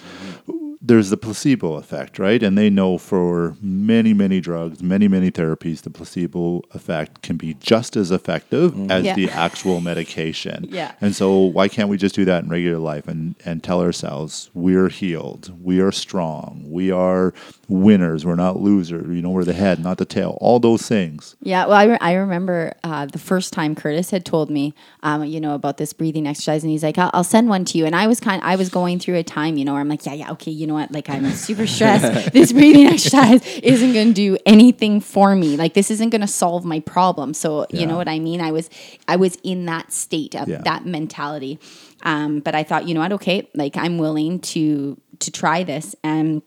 there's the placebo effect, right? And they know for many, many drugs, many, many therapies, the placebo effect can be just as effective as Yeah. the actual medication. [laughs] Yeah. And so why can't we just do that in regular life and, and tell ourselves we're healed, we are strong, we are winners, we're not losers, you know, we're the head, not the tail, all those things. Yeah, well, I, re- I remember uh, the first time Curtis had told me, um, you know, about this breathing exercise, and he's like, "I'll, I'll send one to you." And I was kind, I was going through a time, you know, where I'm like, "Yeah, yeah, okay, you know what? Like, I'm super stressed. [laughs] this breathing exercise isn't going to do anything for me. Like, this isn't going to solve my problem." So, you know what I mean? I was, I was in that state of Yeah. that mentality. Um, but I thought, you know what? Okay, like I'm willing to to try this, and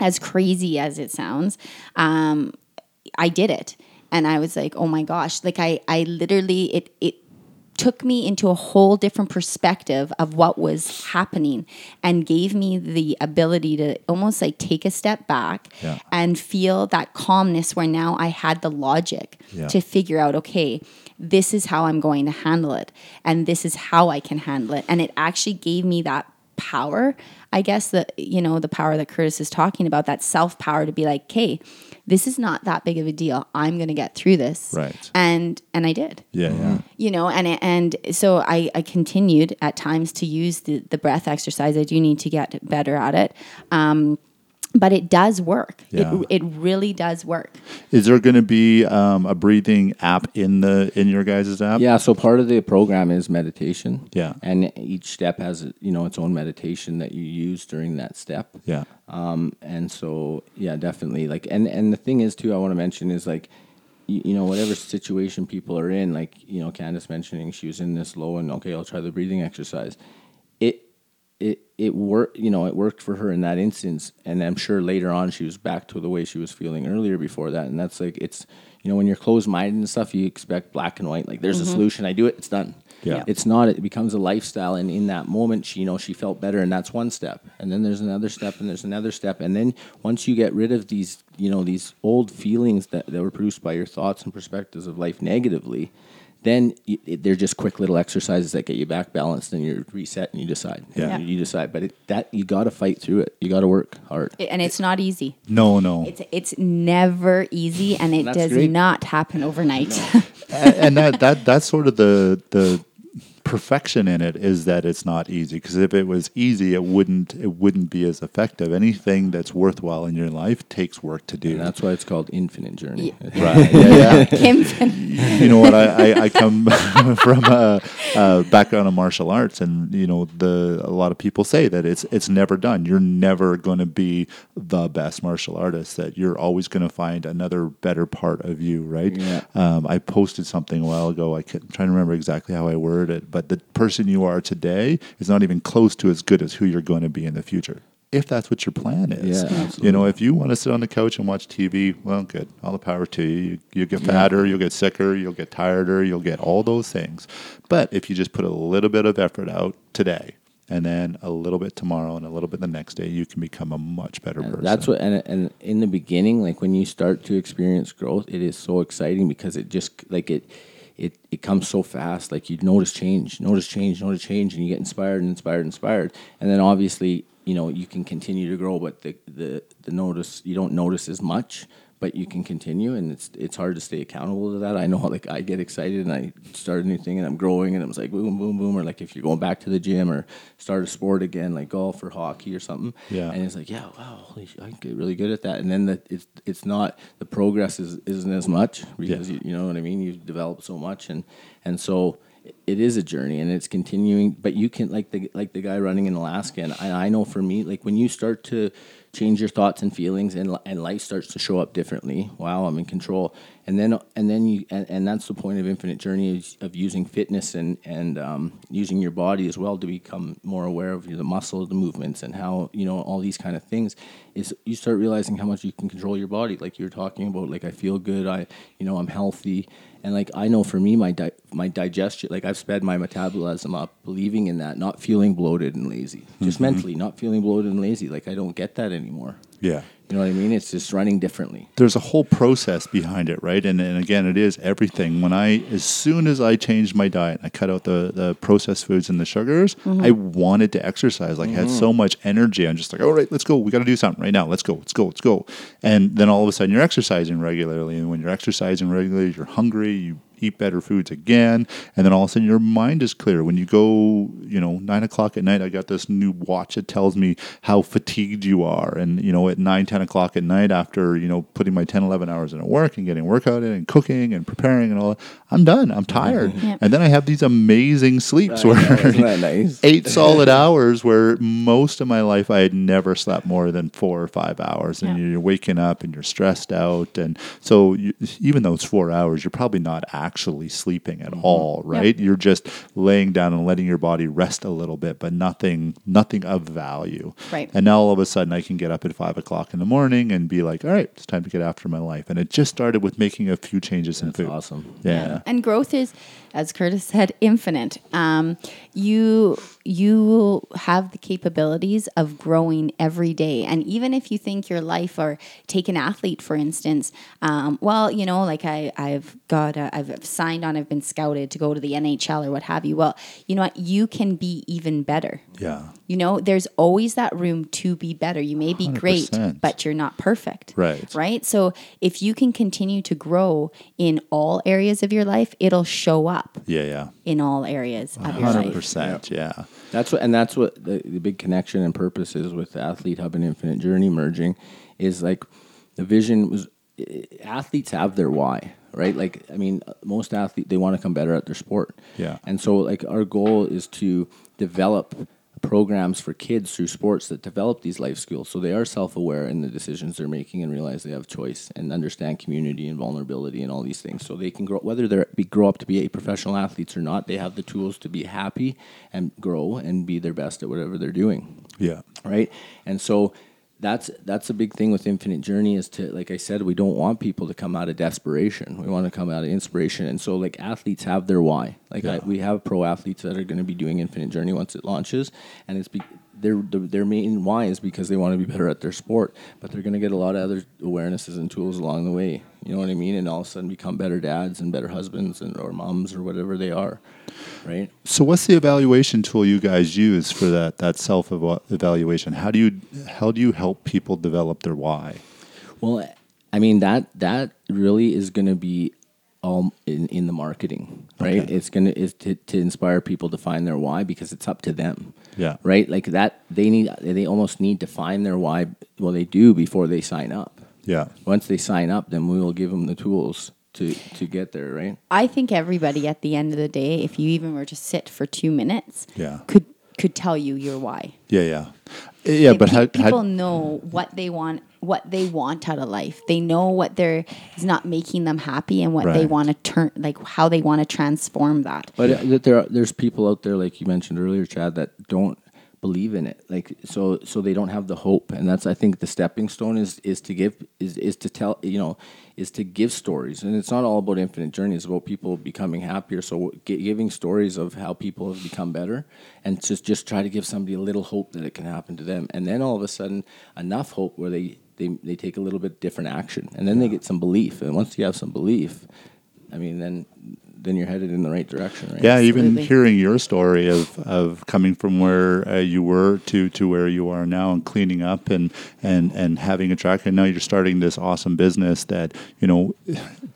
as crazy as it sounds, um, I did it. And I was like, oh my gosh, like I, I literally, it, it took me into a whole different perspective of what was happening and gave me the ability to almost like take a step back Yeah. and feel that calmness where now I had the logic Yeah. to figure out, okay, this is how I'm going to handle it. And this is how I can handle it. And it actually gave me that power, I guess the you know, the power that Curtis is talking about, that self power to be like, okay, this is not that big of a deal. I'm going to get through this. Right. And, and I did Yeah, yeah. you know and and so I, I continued at times to use the, the breath exercise i do need to get better at it um, but it does work Yeah. it, it really does work Is there going to be um, a breathing app in the in your guys' app? Yeah, so part of the program is meditation. Yeah. And each step has, you know, its own meditation that you use during that step. Yeah. Um, and so, yeah, definitely. Like, and, and the thing is, too, I want to mention is like, you, you know, whatever situation people are in, like, you know, Candace mentioning she was in this low and, okay, I'll try the breathing exercise. It, worked, you know, it worked for her in that instance. And I'm sure later on she was back to the way she was feeling earlier before that. And that's like, it's, you know, when you're closed minded and stuff, you expect black and white. Like, there's a mm-hmm. solution. I do it, it's done. Yeah. It's not. It becomes a lifestyle, and in that moment, she, you know, she felt better, and that's one step. And then there's another step, and there's another step, and then once you get rid of these, you know, these old feelings that, that were produced by your thoughts and perspectives of life negatively, then they're just quick little exercises that get you back balanced, and you're reset, and you decide. Yeah. you, you decide. But it, that you got to fight through it. You got to work hard. and it's not easy No, no. it's it's never easy and it That's does great. not happen overnight and, [laughs] and that that that's sort of the the perfection in it is that it's not easy because if it was easy it wouldn't it wouldn't be as effective. Anything that's worthwhile in your life takes work to do. And that's why it's called infinite journey. [laughs] right. Yeah, yeah. [laughs] You know what? I, I, I come [laughs] from a, a background of martial arts and you know the a lot of people say that it's it's never done. You're never going to be the best martial artist that you're always going to find another better part of you right? Yeah. um, I posted something a while ago. I can't, I'm trying to remember exactly how I worded it but the person you are today is not even close to as good as who you're going to be in the future if that's what your plan is. Yeah, you know if you want to sit on the couch and watch TV well good all the power to you. You, you get fatter you'll get sicker you'll get tireder you'll get all those things. But if you just put a little bit of effort out today and then a little bit tomorrow and a little bit the next day you can become a much better And person. That's what, and, and in the beginning, like when you start to experience growth, it is so exciting because it just like it, it, it comes so fast. Like you notice change, notice change, notice change, and you get inspired and inspired, inspired, and then obviously, you know, you can continue to grow, but the the the notice you don't notice as much. But you can continue, and it's it's hard to stay accountable to that. I know, [laughs] like I get excited and I start a new thing and I'm growing, and I'm like boom, boom, boom, or like if you're going back to the gym or start a sport again, like golf or hockey or something. Yeah. and it's like yeah, wow, holy sh- I get really good at that, and then the, it's it's not the progress is isn't as much because Yeah. you, you know what I mean. You've developed so much, and and so it is a journey and it's continuing. But you can like the like the guy running in Alaska, and I, I know for me, like when you start to change your thoughts and feelings, and and life starts to show up differently. Wow, I'm in control, and then and then you and, and that's the point of Infinite Journey is of using fitness and and um, using your body as well to become more aware of the muscle, the movements, and how you know all these kind of things. Is you start realizing how much you can control your body, like you're talking about. Like I feel good, I you know I'm healthy, and like I know for me my di- my digestion, like I've sped my metabolism up, believing in that, not feeling bloated and lazy, just mm-hmm. mentally not feeling bloated and lazy. Like I don't get that anymore. Yeah. You know what I mean? It's just running differently. there's a whole process behind it, right? And, and again, it is everything. When I, as soon as I changed my diet, I cut out the, the processed foods and the sugars. Mm-hmm. I wanted to exercise. Like I had mm-hmm. so much energy. I'm just like, all right, let's go. We got to do something right now. Let's go. Let's go. Let's go. And then all of a sudden, you're exercising regularly. And when you're exercising regularly, you're hungry. You eat better foods again, and then all of a sudden your mind is clear. When you go, you know, nine o'clock at night, I got this new watch that tells me how fatigued you are. And, you know, at nine, 10 o'clock at night, after, you know, putting my 10, 11 hours into work and getting workout in and cooking and preparing and all that, I'm done. I'm tired. [laughs] Yep. And then I have these amazing sleeps I know, where [laughs] isn't that nice? [laughs] eight solid hours where most of my life I had never slept more than four or five hours and Yeah. you're waking up and you're stressed out and so you, even though it's four hours you're probably not actually sleeping at mm-hmm. all right? You're just laying down and letting your body rest a little bit but nothing nothing of value. Right. and now all of a sudden I can get up at five o'clock in the morning and be like all right it's time to get after my life. And it just started with making a few changes in That's food. awesome. yeah. And growth is, as Curtis said, infinite. Um, you you have the capabilities of growing every day. And even if you think your life, or take an athlete for instance, um, well, you know, like I I've got a, I've signed on, I've been scouted to go to the NHL or what have you. Well, you know what, you can be even better. yeah You know, there's always that room to be better. You may be great, 100%. but you're not perfect. Right. Right. So if you can continue to grow in all areas of your life, it'll show up yeah yeah in all areas of your life. 100% yeah That's what, and that's what the, the big connection and purpose is with Athlete Hub and Infinite Journey merging, is like the vision was athletes have their why, right? Like, I mean, most athletes they want to come better at their sport, Yeah. and so like our goal is to develop programs for kids through sports that develop these life skills. So they are self-aware in the decisions they're making and realize they have choice and understand community and vulnerability and all these things. So they can grow whether they're be, grow up to be a professional athletes or not they have the tools to be happy and grow and be their best at whatever they're doing. Yeah. Right? And so that's that's a big thing with infinite journey is to like i said we don't want people to come out of desperation. We want to come out of inspiration. And so like athletes have their why. Like I, we have pro athletes that are going to be doing infinite journey once it launches. And it's be, their their main why is because they want to be better at their sport. But they're going to get a lot of other awarenesses and tools along the way. You know what i mean? And all of a sudden become better dads and better husbands and or moms or whatever they are right So, what's the evaluation tool you guys use for that that self evaluation? How do you how do you help people develop their why? Well, I mean that that really is going to be all in, in the marketing, right? Okay. It's going to is to, to inspire people to find their why because it's up to them. Yeah. Right? Like that they need they almost need to find their why well they do before they sign up. Yeah, Once they sign up, then we will give them the tools to to get there, right? I think everybody at the end of the day, if you even were to sit for two minutes, Yeah. could could tell you your why. yeah, yeah, yeah. Like, but pe- how, people how, know what they want what they want out of life they know what they're is not making them happy and what they want to turn like how they want to transform that But uh, that there are, there's people out there like you mentioned earlier, Chad, that don't believe in it. Like so so they don't have the hope, and that's I think the stepping stone is is to give is is to tell you know is to give stories, and it's not all about infinite journey. It's about people becoming happier. So gi- giving stories of how people have become better, and just just try to give somebody a little hope that it can happen to them, and then all of a sudden enough hope where they they, they take a little bit different action, and then they get some belief, and once you have some belief, I mean then then you're headed in the right direction, right? Yeah, even Absolutely. hearing your story of, of coming from where uh, you were to, to where you are now and cleaning up and, and, and having a track and now you're starting this awesome business that, you know,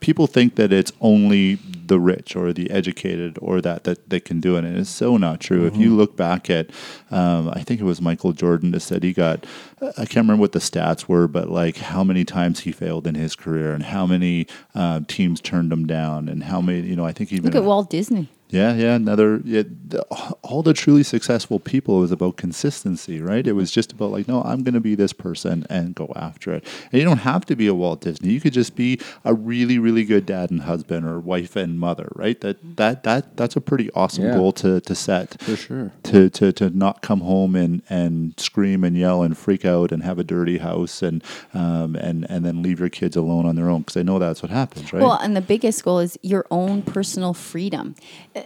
people think that it's only the rich or the educated or that that, they can do it. And it's so not true. If you look back at, um, I think it was Michael Jordan that said he got, I can't remember what the stats were, but like how many times he failed in his career and how many uh, teams turned him down and how many, you know, I think even Look at Walt Disney. Yeah, yeah. Another, yeah, the, all the truly successful people it was about consistency, right? It was just about like, no, I'm going to be this person and go after it. And you don't have to be a Walt Disney. You could just be a really, really good dad and husband or wife and mother, right? That that that that's a pretty awesome Yeah. goal to to set For sure. to, to, to not come home and, and scream and yell and freak out and have a dirty house and um, and and then leave your kids alone on their own because I know that's what happens, right? Well, and the biggest goal is your own personal freedom.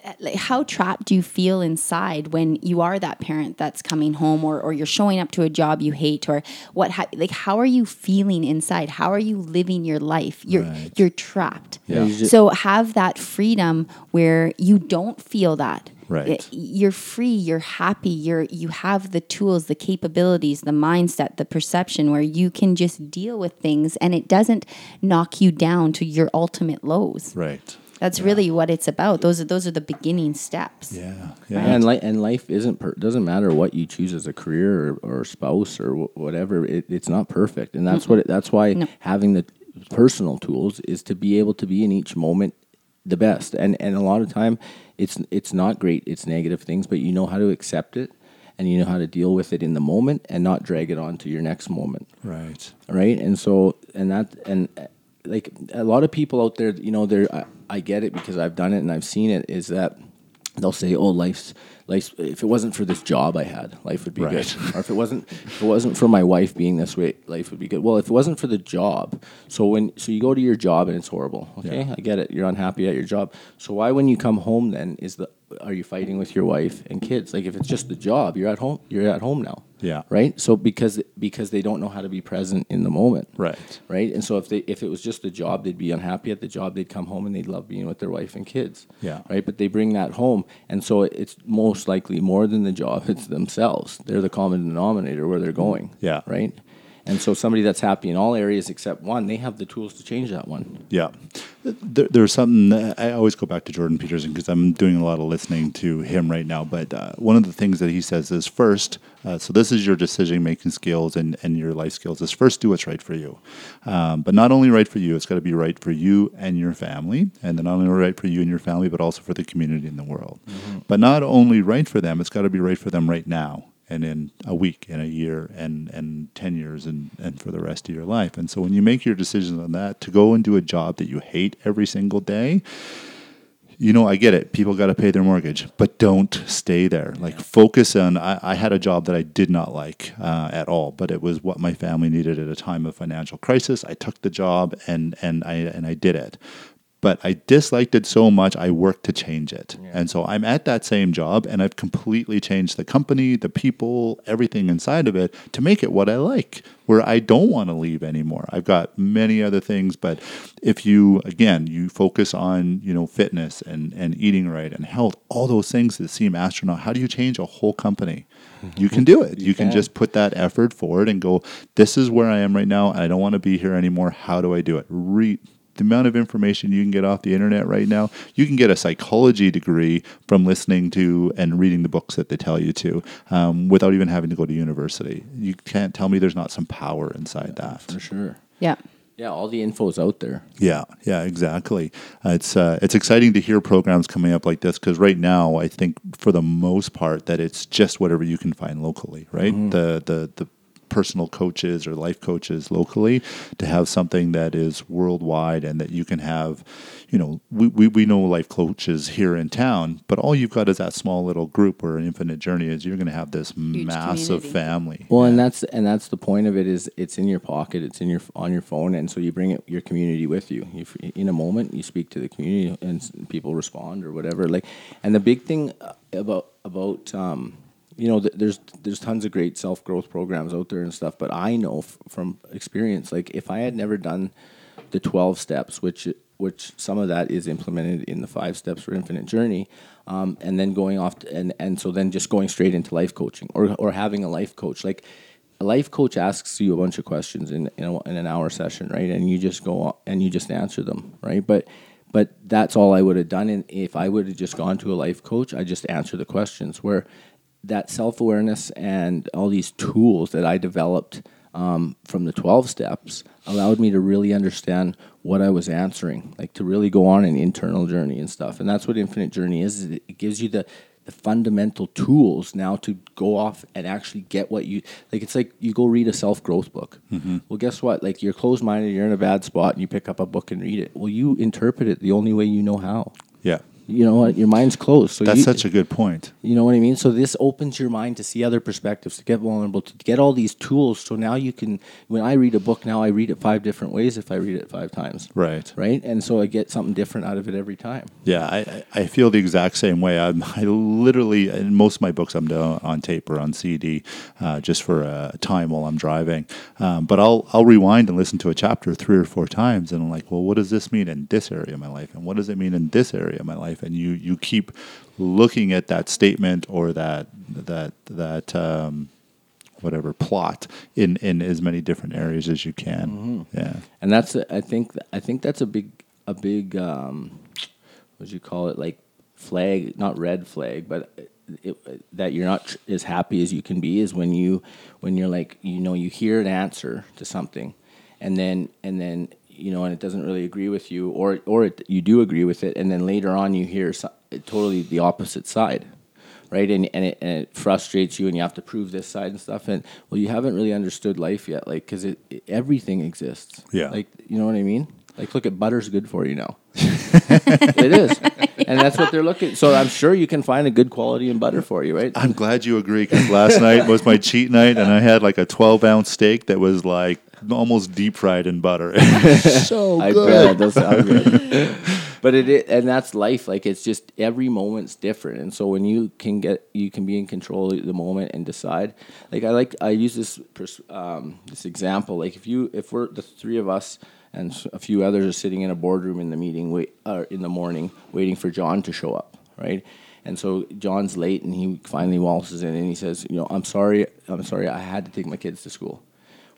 Uh, Like, how trapped do you feel inside when you are that parent that's coming home, or, or you're showing up to a job you hate, or what? Ha- like, how are you feeling inside? How are you living your life? You're Right. you're trapped. Yeah. So have that freedom where you don't feel that. Right. You're free. You're happy. You're you have the tools, the capabilities, the mindset, the perception where you can just deal with things, and it doesn't knock you down to your ultimate lows. right. That's really what it's about. Those are those are the beginning steps. Yeah. Yeah, Yeah. and life and life isn't per- doesn't matter what you choose as a career or, or spouse or wh- whatever. It, it's not perfect, and that's what it, that's why No. having the personal tools is to be able to be in each moment the best. And and a lot of time, it's it's not great. It's negative things, but you know how to accept it, and you know how to deal with it in the moment, and not drag it on to your next moment Right. right? And so, and that, and like a lot of people out there, you know, they're, I, get it because I've done it and I've seen it. Is that they'll say, "Oh, life's, life's. If it wasn't for this job I had, life would be Right. good." Or if it wasn't, if it wasn't for my wife being this way, life would be good. Well, if it wasn't for the job, so when, so you go to your job and it's horrible. Okay, Yeah. I get it. You're unhappy at your job. So why, when you come home, then is the are you fighting with your wife and kids? Like if it's just the job, you're at home. You're at home now. Yeah. Right. So because because they don't know how to be present in the moment Right. right? And so if they if it was just the job, they'd be unhappy at the job. They'd come home and they'd love being with their wife and kids. Yeah. Right. But they bring that home, and so it's most likely more than the job. It's themselves. They're the common denominator where they're going. Yeah. Right. And so somebody that's happy in all areas except one, they have the tools to change that one. Yeah. There, there's something that I always go back to Jordan Peterson because I'm doing a lot of listening to him right now. But uh, one of the things that he says is first, uh, so this is your decision making skills and, and your life skills, is first do what's right for you. Um, but not only right for you, it's got to be right for you and your family. And then not only right for you and your family, but also for the community and the world. But not only right for them, it's got to be right for them right now and in a week, in a year, and and ten years, and and for the rest of your life. And so when you make your decisions on that to go and do a job that you hate every single day, you know, I get it. People got to pay their mortgage, but don't stay there. Like, focus on. I, I had a job that I did not like uh, at all, but it was what my family needed at a time of financial crisis. I took the job and and I and I did it. But I disliked it so much, I worked to change it. And so I'm at that same job, and I've completely changed the company, the people, everything inside of it to make it what I like, where I don't want to leave anymore. I've got many other things, but if you, again, you focus on, you know, fitness and, and eating right and health, all those things that seem astronaut, how do you change a whole company? Mm-hmm. You can do it. You, can, can. just put that effort forward and go, this is where I am right now, and I don't want to be here anymore. How do I do it? Re- the amount of information you can get off the internet right now, you can get a psychology degree from listening to and reading the books that they tell you to um, without even having to go to university. You can't tell me there's not some power inside that. For sure. Yeah. Yeah, all the info is out there. Yeah, yeah, exactly. Uh, it's uh, it's exciting to hear programs coming up like this because right now I think for the most part that it's just whatever you can find locally, right? The the the personal coaches or life coaches locally to have something that is worldwide and that you can have you know we, we, we know life coaches here in town but all you've got is that small little group where an infinite journey is you're going to have this massive community. family Well, and that's and that's the point of it is it's in your pocket, it's in your on your phone, and so you bring it your community with you. you in a moment, you speak to the community, and people respond or whatever. Like, and the big thing uh, about about um, you know, th- there's there's tons of great self growth programs out there and stuff, but I know f- from experience, like if I had never done the twelve steps, which which some of that is implemented in the five steps for infinite journey, um, and then going off to, and and so then just going straight into life coaching or or having a life coach like. A life coach asks you a bunch of questions in in, a, in an hour session, right? And you just go and you just answer them, right? But but that's all I would have done. And if I would have just gone to a life coach, I just answer the questions. Where that self awareness and all these tools that I developed um, from the 12 steps allowed me to really understand what I was answering, like to really go on an internal journey and stuff. And that's what Infinite Journey is. is It gives you the the fundamental tools now to go off and actually get what you like it's like you go read a self-growth book Mm-hmm. well guess what like you're closed-minded you're in a bad spot and you pick up a book and read it well you interpret it the only way you know how Yeah. You know what your mind's closed so That's you, such a good point. you know what I mean? So this opens your mind to see other perspectives, to get vulnerable, to get all these tools. So now you can, when I read a book now, I read it five different ways if I read it five times. Right. Right. And so I get something different out of it every time. Yeah, I, I I feel the exact same way. I'm, [laughs] I literally, in most of my books, I'm down on tape or on CD, uh, just for a time while I'm driving. Um, but I'll I'll rewind and listen to a chapter three or four times, and I'm like, well, what does this mean in this area of my life, and what does it mean in this area of my life? And you you keep looking at that statement or that that that. Um, whatever plot in in as many different areas as you can yeah And that's, a- I think, I think that's a big, a big, um, what do you call it? Like flag, not red flag, but it, that you're not tr- as happy as you can be is when you, when you're like, you know, you hear an answer to something, and then, and then, you know, and it doesn't really agree with you, or or it, you do agree with it, and then later on you hear so, totally the opposite side right? And and it, and it frustrates you, and you have to prove this side and stuff. And well, you haven't really understood life yet, like because it, it- everything exists. Yeah. like you know what I mean. Like, look at butter's good for you now. [laughs] it is, and that's what they're looking. So I'm sure you can find a good quality in butter for you, right? I'm glad you agree because last night was my cheat night and I had like a 12 ounce steak that was like almost deep fried in butter. [laughs] so I good. bet that sounds good. [laughs] but it, i- and that's life. Like it's just every moment's different, and so when you can get, you can be in control of the moment and decide. Like I like, I use this pers- um, this example. Like if you, if we're the three of us and a few others are sitting in a boardroom in the meeting, wait, uh, in the morning, waiting for John to show up, right? And so John's late, and he finally waltzes in, and he says, "You know, I'm sorry, I'm sorry, I had to take my kids to school."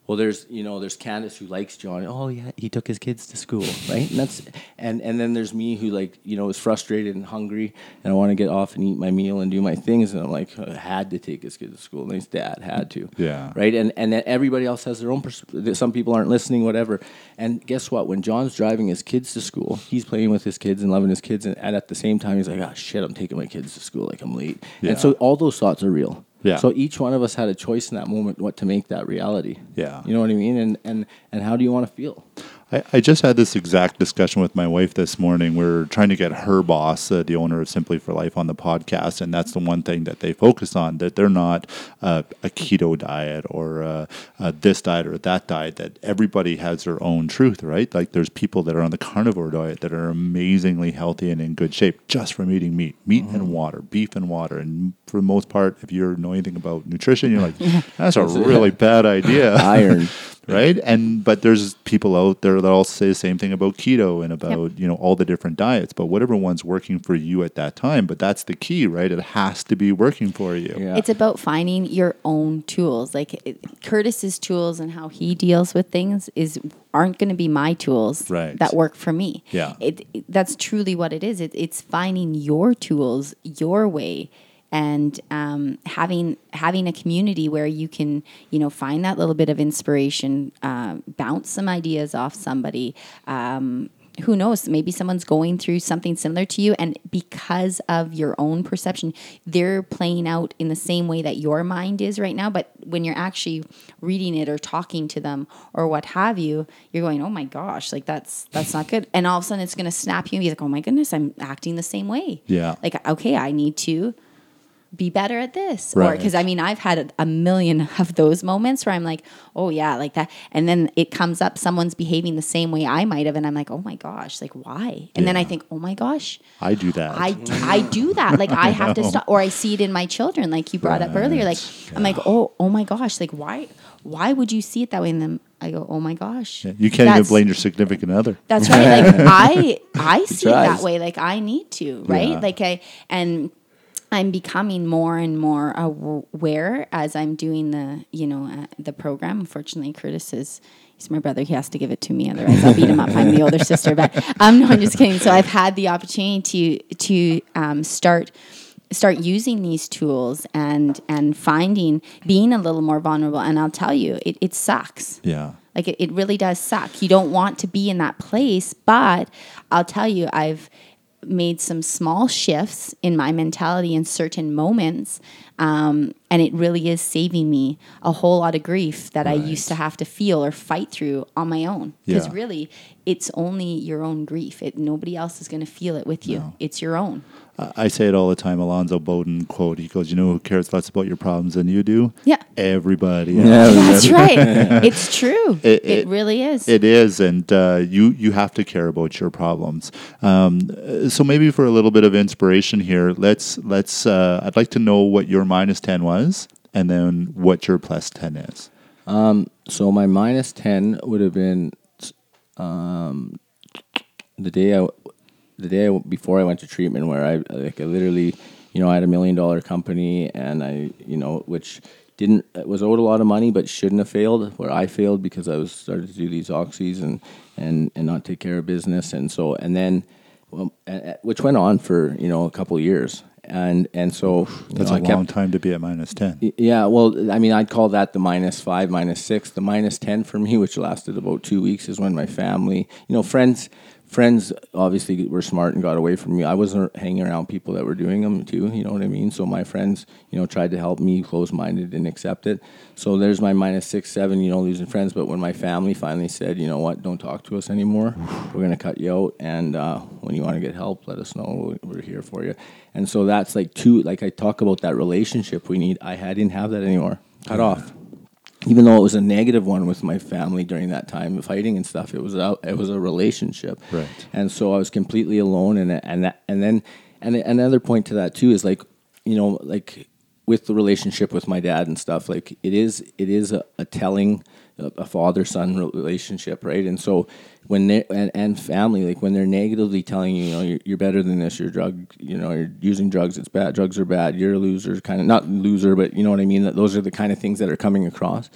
Well, there's you know there's Candace who likes John. Oh yeah, he took his kids to school, right? And that's and and then there's me who like you know is frustrated and hungry, and I want to get off and eat my meal and do my things, and I'm like I had to take his kids to school, and his dad had to, Yeah. right? And and then everybody else has their own. Pers- some people aren't listening, whatever. And guess what? When John's driving his kids to school, he's playing with his kids and loving his kids, and, and at the same time he's like, oh shit, I'm taking my kids to school, like I'm late. Yeah. And so all those thoughts are real. Yeah. So each one of us had a choice in that moment what to make that reality. Yeah. You know what I mean? And and and how do you want to feel? I, I just had this exact discussion with my wife this morning. We're trying to get her boss, uh, the owner of Simply for Life, on the podcast, and that's the one thing that they focus on that they're not uh, a keto diet or uh, uh, this diet or that diet. That everybody has their own truth, right? Like there's people that are on the carnivore diet that are amazingly healthy and in good shape just from eating meat, meat and water, beef and water, and for the most part, if you know anything about nutrition, you're like, [laughs] that's a really bad idea [laughs] Iron. [laughs] right? And but there's people out there that all say the same thing about keto and about you know all the different diets. But whatever one's working for you at that time, but that's the key, right? It has to be working for you. Yeah. It's about finding your own tools. Like it, Curtis's tools and how he deals with things is aren't going to be my tools Right. that work for me. Yeah. It, it- that's truly what it is. It, it's finding your tools, your way, and um, having having a community where you can you know find that little bit of inspiration, uh, bounce some ideas off somebody. Um, who knows maybe someone's going through something similar to you and because of your own perception they're playing out in the same way that your mind is right now but when you're actually reading it or talking to them or what have you you're going oh my gosh like that's that's not good and all of a sudden it's going to snap you and be like oh my goodness i'm acting the same way Yeah. like okay i need to be better at this or Right. because i mean i've had a, million [laughs] of those moments where i'm like oh yeah like that and then it comes up someone's behaving the same way i might have and i'm like oh my gosh like why and then i think oh my gosh I do that. I, I do that. Like I [laughs] have to stop, or I see it in my children, like you brought up earlier. Like I'm like, oh, oh my gosh, like why, why would you see it that way? And then I go, oh my gosh. Yeah, You can't even blame your significant other. That's right. Like [laughs] I I see it that way. Like I need to, right? Yeah. Like I and I'm becoming more and more aware as I'm doing the, you know, uh, the program. Unfortunately, Curtis is he's my brother. He has to give it to me, otherwise I'll beat him up. I'm the older [laughs] sister, but um, no, I'm just kidding. So I've had the opportunity to to um, start start using these tools and and finding being a little more vulnerable. And I'll tell you, it, it sucks. Yeah. Like it, it really does suck. You don't want to be in that place, but I'll tell you, I've made some small shifts in my mentality in certain moments. Um, and it really is saving me a whole lot of grief that I used to have to feel or fight through on my own. Because Yeah. really, it's only your own grief. It, nobody else is going to feel it with you. It's your own. I I say it all the time. Alonzo Bodden quote. He goes, "You know who cares less about your problems than you do? Yeah. everybody. That's right. [laughs] It's true. It- It, it- really is. It is, and uh, you you have to care about your problems. Um, uh, so maybe for a little bit of inspiration here, let's let's. Uh, I'd like to know what your minus ten was, and then what your plus ten is. So my minus ten would have been um, the day I, the day I, before I went to treatment, where I like I literally, you know, I had a million dollar company, and I, you know, which didn't was owed a lot of money, but shouldn't have failed. Where I failed because I was started to do these oxys and and and not take care of business, and so and then, well, which went on for you know a couple years, and and so That's know, a kept- long time to be at minus ten. Yeah, well, I mean, I'd call that the minus five, minus six. The minus ten for me, which lasted about two weeks, is when my family, you know, friends, friends obviously were smart and got away from me. I wasn't hanging around people that were doing them too. You know what I mean? So my friends, you know, tried to help me, close minded, and accept it. So there's my minus six, seven. You know, losing friends. But when my family finally said, you know what, don't talk to us anymore. We're gonna cut you out, and uh, when you want to get help, let us know. We're here for you. And so that's like two. Like I talk about that relationship we need. I, I didn't have that anymore. Cut off even though it was a negative one with my family during that time of fighting and stuff, it was a it was a relationship, Right. And so I was completely alone, and and that, and then and another point to that too is like you know like with the relationship with my dad and stuff, like it is it is a, a telling a, father son relationship, right? And so when they and, and family like when they're negatively telling you, you know, you're, you're better than this, you're drug, you know, you're using drugs, it's bad, drugs are bad, you're a loser, kind of not loser, but you know what I mean. That those are the kind of things that are coming across.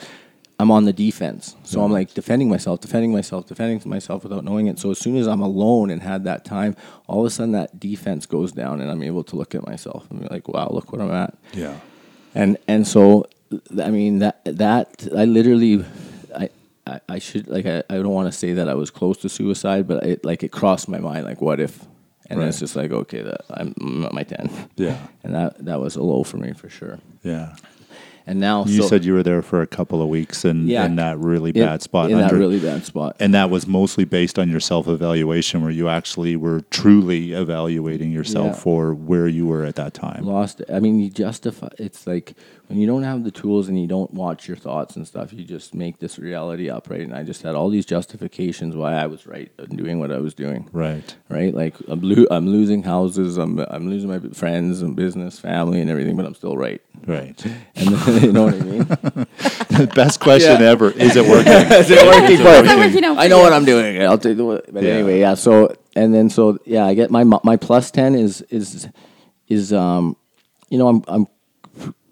I'm on the defense, so I'm like defending myself, defending myself, defending myself without knowing it. So as soon as I'm alone and had that time, all of a sudden that defense goes down, and I'm able to look at myself and be like, "Wow, look what I'm at." Yeah. and and so I mean that that I literally I should like I, I don't want to say that I was close to suicide, but it like it crossed my mind like what if, and Right. it's just like okay that I'm, I'm at my ten, Yeah. [laughs] and that that was a low for me for sure. Yeah. And now You so, said you were there for a couple of weeks and Yeah. in that really bad spot. in that really bad spot. and that was mostly based on your self evaluation, where you actually were truly evaluating yourself Yeah. for where you were at that time. lost i mean you justify it's like when you don't have the tools and you don't watch your thoughts and stuff you just make this reality up right and i just had all these justifications why i was right in doing what i was doing Right. right like i'm, lo- I'm losing houses I'm, I'm losing my friends and business family and everything but i'm still right Right. and then, [laughs] you know what i mean the Best question Yeah. ever. Is it working? [laughs] is it working for How's me? working I know what I'm doing. I'll take the. But Yeah. anyway, yeah. So and then so yeah, I get my my plus ten is is is um, you know I'm I'm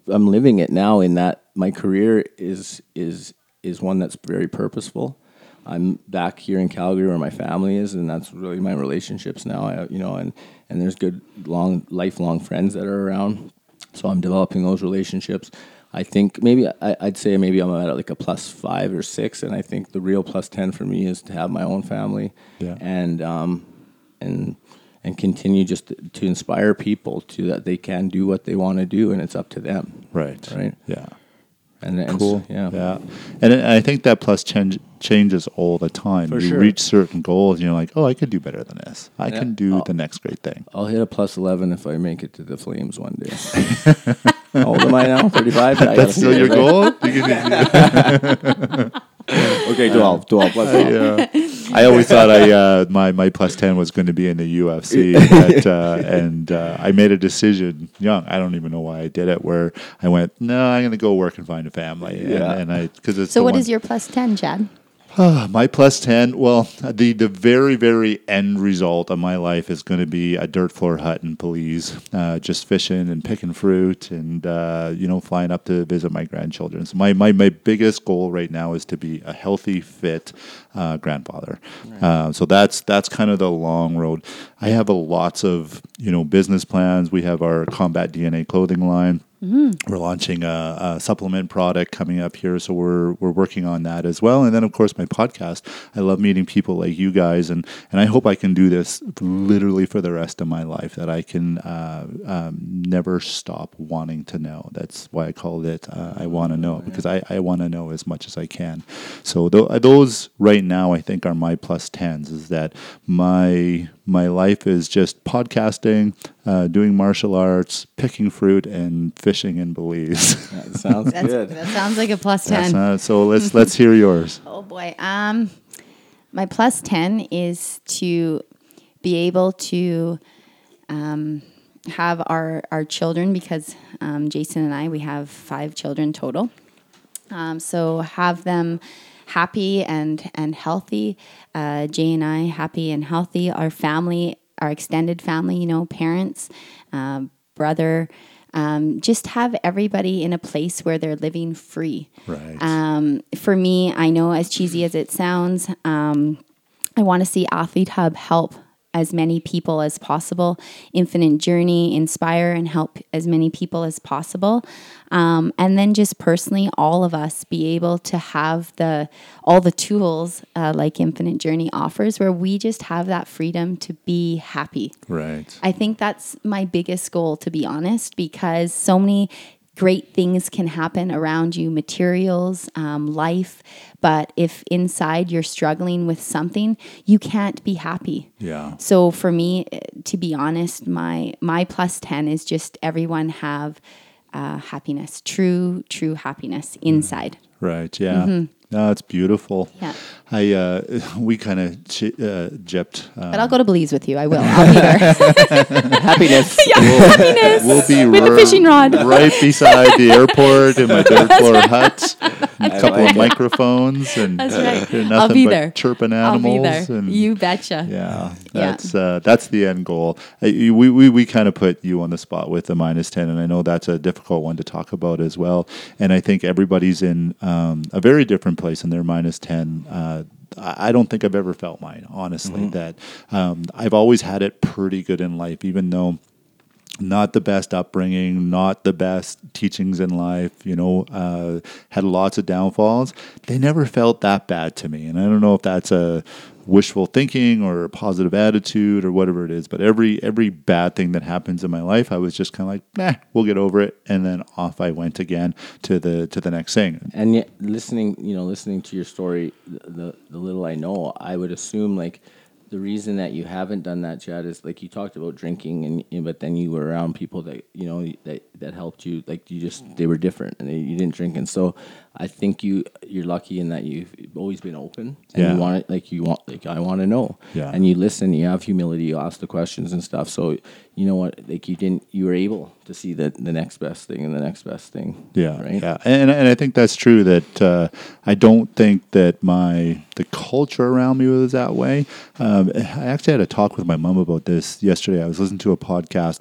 I'm living it now in that my career is is is one that's very purposeful. I'm back here in Calgary where my family is, and that's really my relationships now. I, you know, and and there's good long lifelong friends that are around, so I'm developing those relationships. I think maybe I, I'd say maybe I'm at like a plus five or six, and I think the real plus ten for me is to have my own family, Yeah. and um, and and continue just to, to inspire people to that they can do what they want to do, and it's up to them. Right. Right. Yeah. And, and Cool. yeah. Yeah. And I I think that plus change, changes all the time. For you sure. reach certain goals, and you're like, oh, I could do better than this. I Yeah. can do Oh. the next great thing. I'll hit a plus 11 if I make it to the Flames one day. [laughs] How old am I now? 35? [laughs] That's still your goal? [laughs] You [laughs] can- Okay, 12. 12 plus 12. yeah. I always thought I uh, my my plus ten was going to be in the UFC, [laughs] but, uh, and uh, I made a decision young. I don't even know why I did it. Where I went, no, I'm going to go work and find a family. And- Yeah. And, I because it's So the what one- is your plus ten, Chad? My plus 10 well the the very very end result of my life is going to be a dirt floor hut in Belize uh, just fishing and picking fruit and uh, you know flying up to visit my grandchildren. So my, my, my biggest goal right now is to be a healthy fit uh, grandfather. Uh, so that's that's kind of the long road. I have a lots of you know business plans. We have our combat DNA clothing line we're launching a, a supplement product coming up here, so we're we're working on that as well. And then, of course, my podcast. I love meeting people like you guys, and and I hope I can do this literally for the rest of my life. That I can uh, um, never stop wanting to know. That's why I called it. Uh, I want to know because I, I want to know as much as I can. So th- those right now, I think, are my plus tens. Is that my my life is just podcasting, uh, doing martial arts, picking fruit, and fishing in Belize. [laughs] That sounds That's, good. that sounds like a 10. not, so let's let's hear yours. [laughs] Oh boy. Um, my plus ten is to be able to um, have our our children because um, Jason and I we have five children total. Um, so have them happy and and healthy. Uh, Jay and I happy and healthy. Our family, our extended family, you know, parents, um, brother. Um, just have everybody in a place where they're living free. Right. Um, for me, I know as cheesy as it sounds, um, I want to see Athlete Hub help as many people as possible. Infinite Journey inspire and help as many people as possible. Um, and then just personally, all of us be able to have the all the tools uh, like Infinite Journey offers, where we just have that freedom to be happy. right. I think that's my biggest goal, to be honest, because so many great things can happen around you materials, um, life. But if inside you're struggling with something, you can't be happy. Yeah. So for me, to be honest, my my plus ten is just everyone have uh, happiness, true true happiness inside. Right. Yeah. No, it's beautiful. Yeah. I uh, [laughs] we kind of ch- uh, gypped. Uh, But I'll go to Belize with you. I will. [laughs] I'll be there. [laughs] Happiness. Yeah, happiness. we'll be with the fishing rod. right beside the airport in my dirt floor hut. A couple like of it. microphones and That's right. they're I'll nothing be but there. chirping I'll animals. be there. And You betcha. Yeah, that's uh, that's the end goal. Uh, we we, we kind of put you on the spot with the minus ten, and I know that's a difficult one to talk about as well. And I think everybody's in um, a very different place in their minus ten. Uh, I don't think I've ever felt mine, honestly. That um, I've always had it pretty good in life, even though not the best upbringing, not the best teachings in life, you know, uh, had lots of downfalls. They never felt that bad to me. And I don't know if that's a wishful thinking or a positive attitude or whatever it is, but every every bad thing that happens in my life, I was just kind of like, nah, we'll get over it. And then off I went again to the to the next thing. and yet listening you know listening to your story the, the little i know i would assume like the reason that you haven't done that chad is like you talked about drinking and and- but then you were around people that you know that that helped you like you just they were different and they, you didn't drink and so i think you you're lucky in that you've always been open and Yeah. you want it like you want like i want to know Yeah. and you listen you have humility you ask the questions and stuff so you know what like you didn't you were able to see the the next best thing and the next best thing Yeah, right yeah, and and I think that's true. That uh, I don't think that my the culture around me was that way. Um, I actually had a talk with my mom about this yesterday. I was listening to a podcast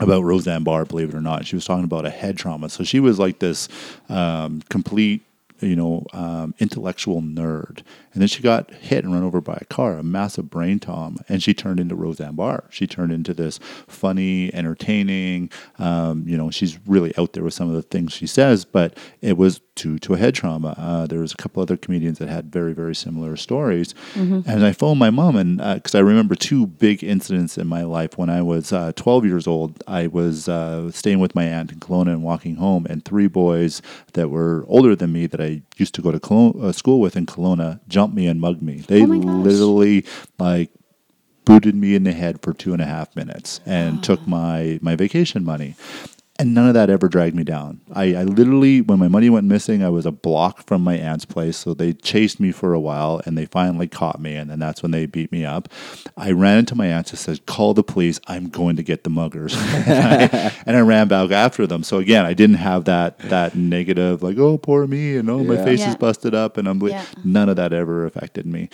about Roseanne Barr, believe it or not. She was talking about a head trauma. So she was like this um, complete, you know, um, intellectual nerd. And then she got hit and run over by a car, a massive brain tom, and she turned into Roseanne Barr. She turned into this funny, entertaining. Um, you know, she's really out there with some of the things she says, but it was due to a head trauma. Uh, there was a couple other comedians that had very, very similar stories. And I phoned my mom, and because I remember two big incidents in my life when I was uh, 12 years old, I was uh, staying with my aunt in Kelowna and walking home, and three boys that were older than me that I used to go to uh, school with in Kelowna jumped me and mugged me. They Oh literally like booted me in the head for two and a half minutes and took my my vacation money. And none of that ever dragged me down. I, I literally, when my money went missing, I was a block from my aunt's place. So they chased me for a while and they finally caught me. And then that's when they beat me up. I ran into my aunt and said, Call the police. I'm going to get the muggers. [laughs] and, I, and I ran back after them. So again, I didn't have that that negative, like, oh, poor me. And oh, my face Yeah. is busted up. And I'm ble-" Yeah. none of that ever affected me.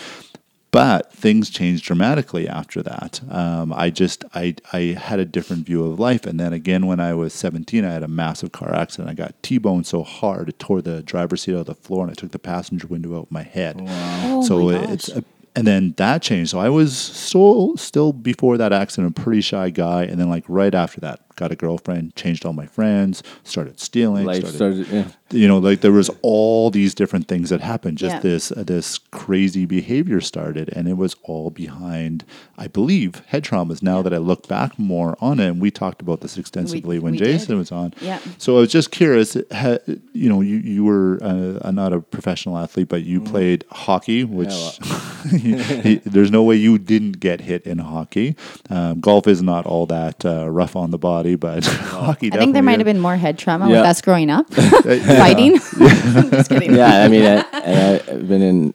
But things changed dramatically after that. Um, I just I I had a different view of life, and then again when I was 17, I had a massive car accident. I got T-boned so hard it tore the driver's seat out of the floor, and I took the passenger window out of my head. Oh so my it's a, and then that changed. So I was still still before that accident, a pretty shy guy, and then like right after that, got a girlfriend, changed all my friends, started stealing, Life started started. Yeah. you know like there was all these different things that happened just Yeah. this uh, this crazy behavior started and it was all behind i believe head traumas now that i look back more on it and we talked about this extensively when we jason did. was on Yeah. so i was just curious ha, you know you, you were uh, not a professional athlete but you played hockey which [laughs] he- there's no way you didn't get hit in hockey um, golf is not all that uh, rough on the body but [laughs] hockey I think there might have been more head trauma Yeah. with us growing up, [laughs] [laughs] fighting. Just kidding. yeah, I mean, I, and I- I've been in,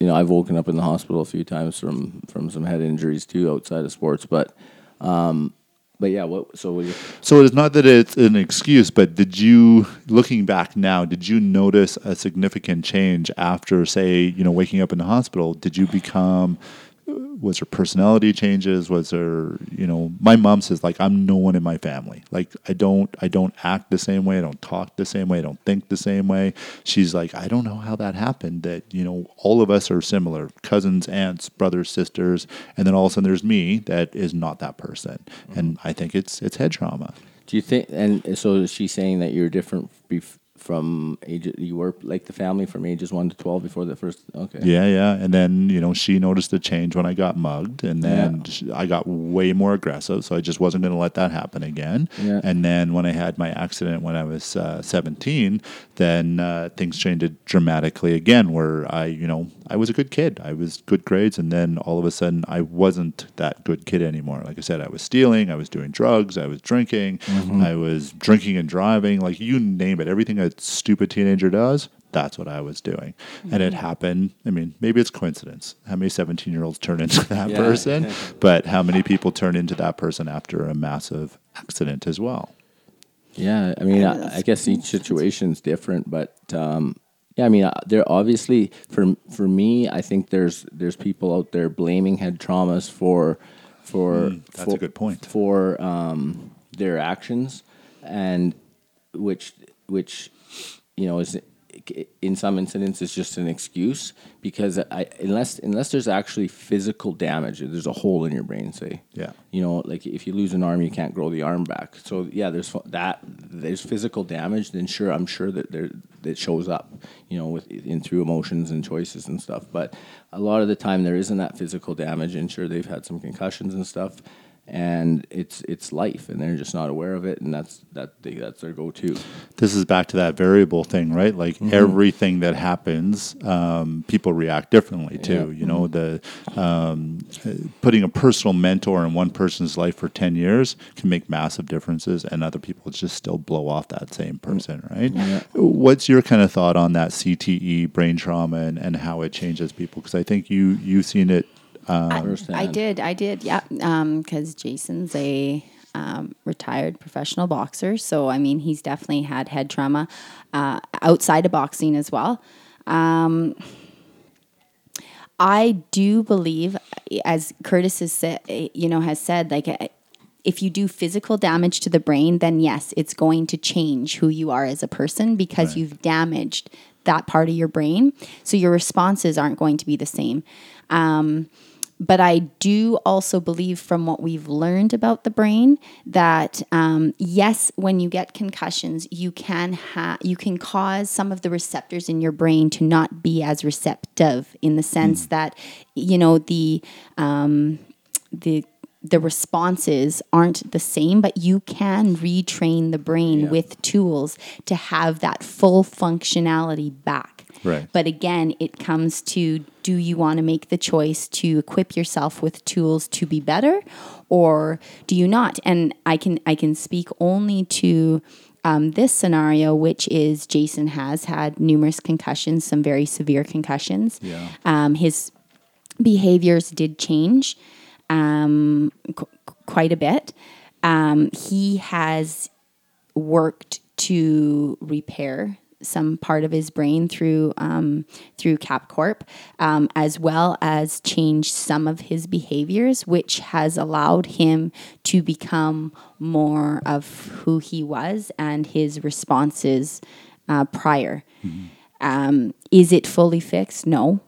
you know, I've woken up in the hospital a few times from from some head injuries too outside of sports, but, um, but yeah, what? So what you, So it's not that it's an excuse, but did you, looking back now, did you notice a significant change after, say, you know, waking up in the hospital? Did you become, was there personality changes? Was there, you know, my mom says like I'm no one in my family. Like I don't, I don't act the same way. I don't talk the same way. I don't think the same way. She's like, I don't know how that happened. That you know, all of us are similar, cousins, aunts, brothers, sisters, and then all of a sudden there's me that is not that person. And mm-hmm. I think it's it's head trauma. do you think? And so is she saying that you're different bef- from age? You were like the family from ages one to twelve before the first. Okay. Yeah, yeah. And then, you know, she noticed a change when I got mugged. And then Yeah. I got way more aggressive. So I just wasn't going to let that happen again. Yeah. And then when I had my accident when I was uh, 17, then uh, things changed dramatically again, where I, you know, I was a good kid. I was good grades. And then all of a sudden, I wasn't that good kid anymore. Like I said, I was stealing, I was doing drugs, I was drinking, I was drinking and driving, like you name it. Everything a stupid teenager does, that's what I was doing. And it happened. I mean, maybe it's coincidence. How many 17 year olds turn into [laughs] that Yeah. person? [laughs] but how many people turn into that person after a massive accident as well? Yeah, I mean, I, I guess each situation's different, but um, yeah, I mean, uh, there obviously for for me, I think there's there's people out there blaming head traumas for for Hmm, that's for, a good point. for um, their actions, and which which you know is in some incidents is just an excuse because I unless unless there's actually physical damage, there's a hole in your brain, say Yeah. you know, like if you lose an arm, you can't grow the arm back. So yeah, there's that. There's physical damage. Then sure, I'm sure that there that shows up, you know, with in through emotions and choices and stuff. But a lot of the time, there isn't that physical damage. And sure, they've had some concussions and stuff, and it's it's life, and they're just not aware of it, and that's that they, that's their go-to. This is back to that variable thing, right? Like Mm-hmm. everything that happens, um, people react differently too. Yeah. You know, the um, putting a personal mentor in one person's life for ten years can make massive differences, and other people just still blow off that same person, right? What's your kind of thought on that CTE, brain trauma, and, and how it changes people? Because I think you you've seen it. I Firsthand. did, I did, yeah. Because Jason's a um, retired professional boxer, so I mean, he's definitely had head trauma uh, outside of boxing as well. Um, I do believe, as Curtis has said, you know, has said, like. uh, If you do physical damage to the brain, then yes, it's going to change who you are as a person because Right. you've damaged that part of your brain. So your responses aren't going to be the same. Um, but I do also believe from what we've learned about the brain that um, yes, when you get concussions, you can ha- you can cause some of the receptors in your brain to not be as receptive in the sense that you know the um, the the responses aren't the same, but you can retrain the brain Yeah. with tools to have that full functionality back. Right. But again, it comes to do you want to make the choice to equip yourself with tools to be better or do you not? And I can I can speak only to um, this scenario, which is Jason has had numerous concussions, some very severe concussions. Yeah. Um, his behaviors did change um, qu- quite a bit. Um, he has worked to repair some part of his brain through um, through CapCorp, um, as well as change some of his behaviors, which has allowed him to become more of who he was and his responses uh, prior. Um, is it fully fixed? No,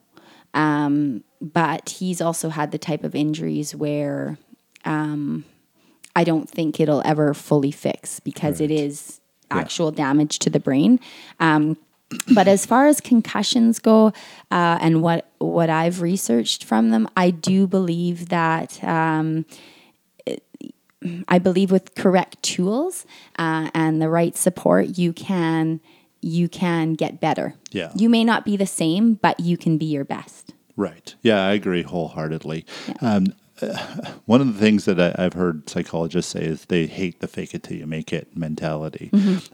um, but he's also had the type of injuries where um, I don't think it'll ever fully fix because it is actual damage to the brain. Um, but as far as concussions go, uh, and what what I've researched from them, I do believe that. Um, I believe with correct tools uh, and the right support, you can you can get better. Yeah. You may not be the same, but you can be your best. Right. Yeah, I agree wholeheartedly. Um, uh, [laughs] one of the things that I, I've heard psychologists say is they hate the fake it till you make it mentality.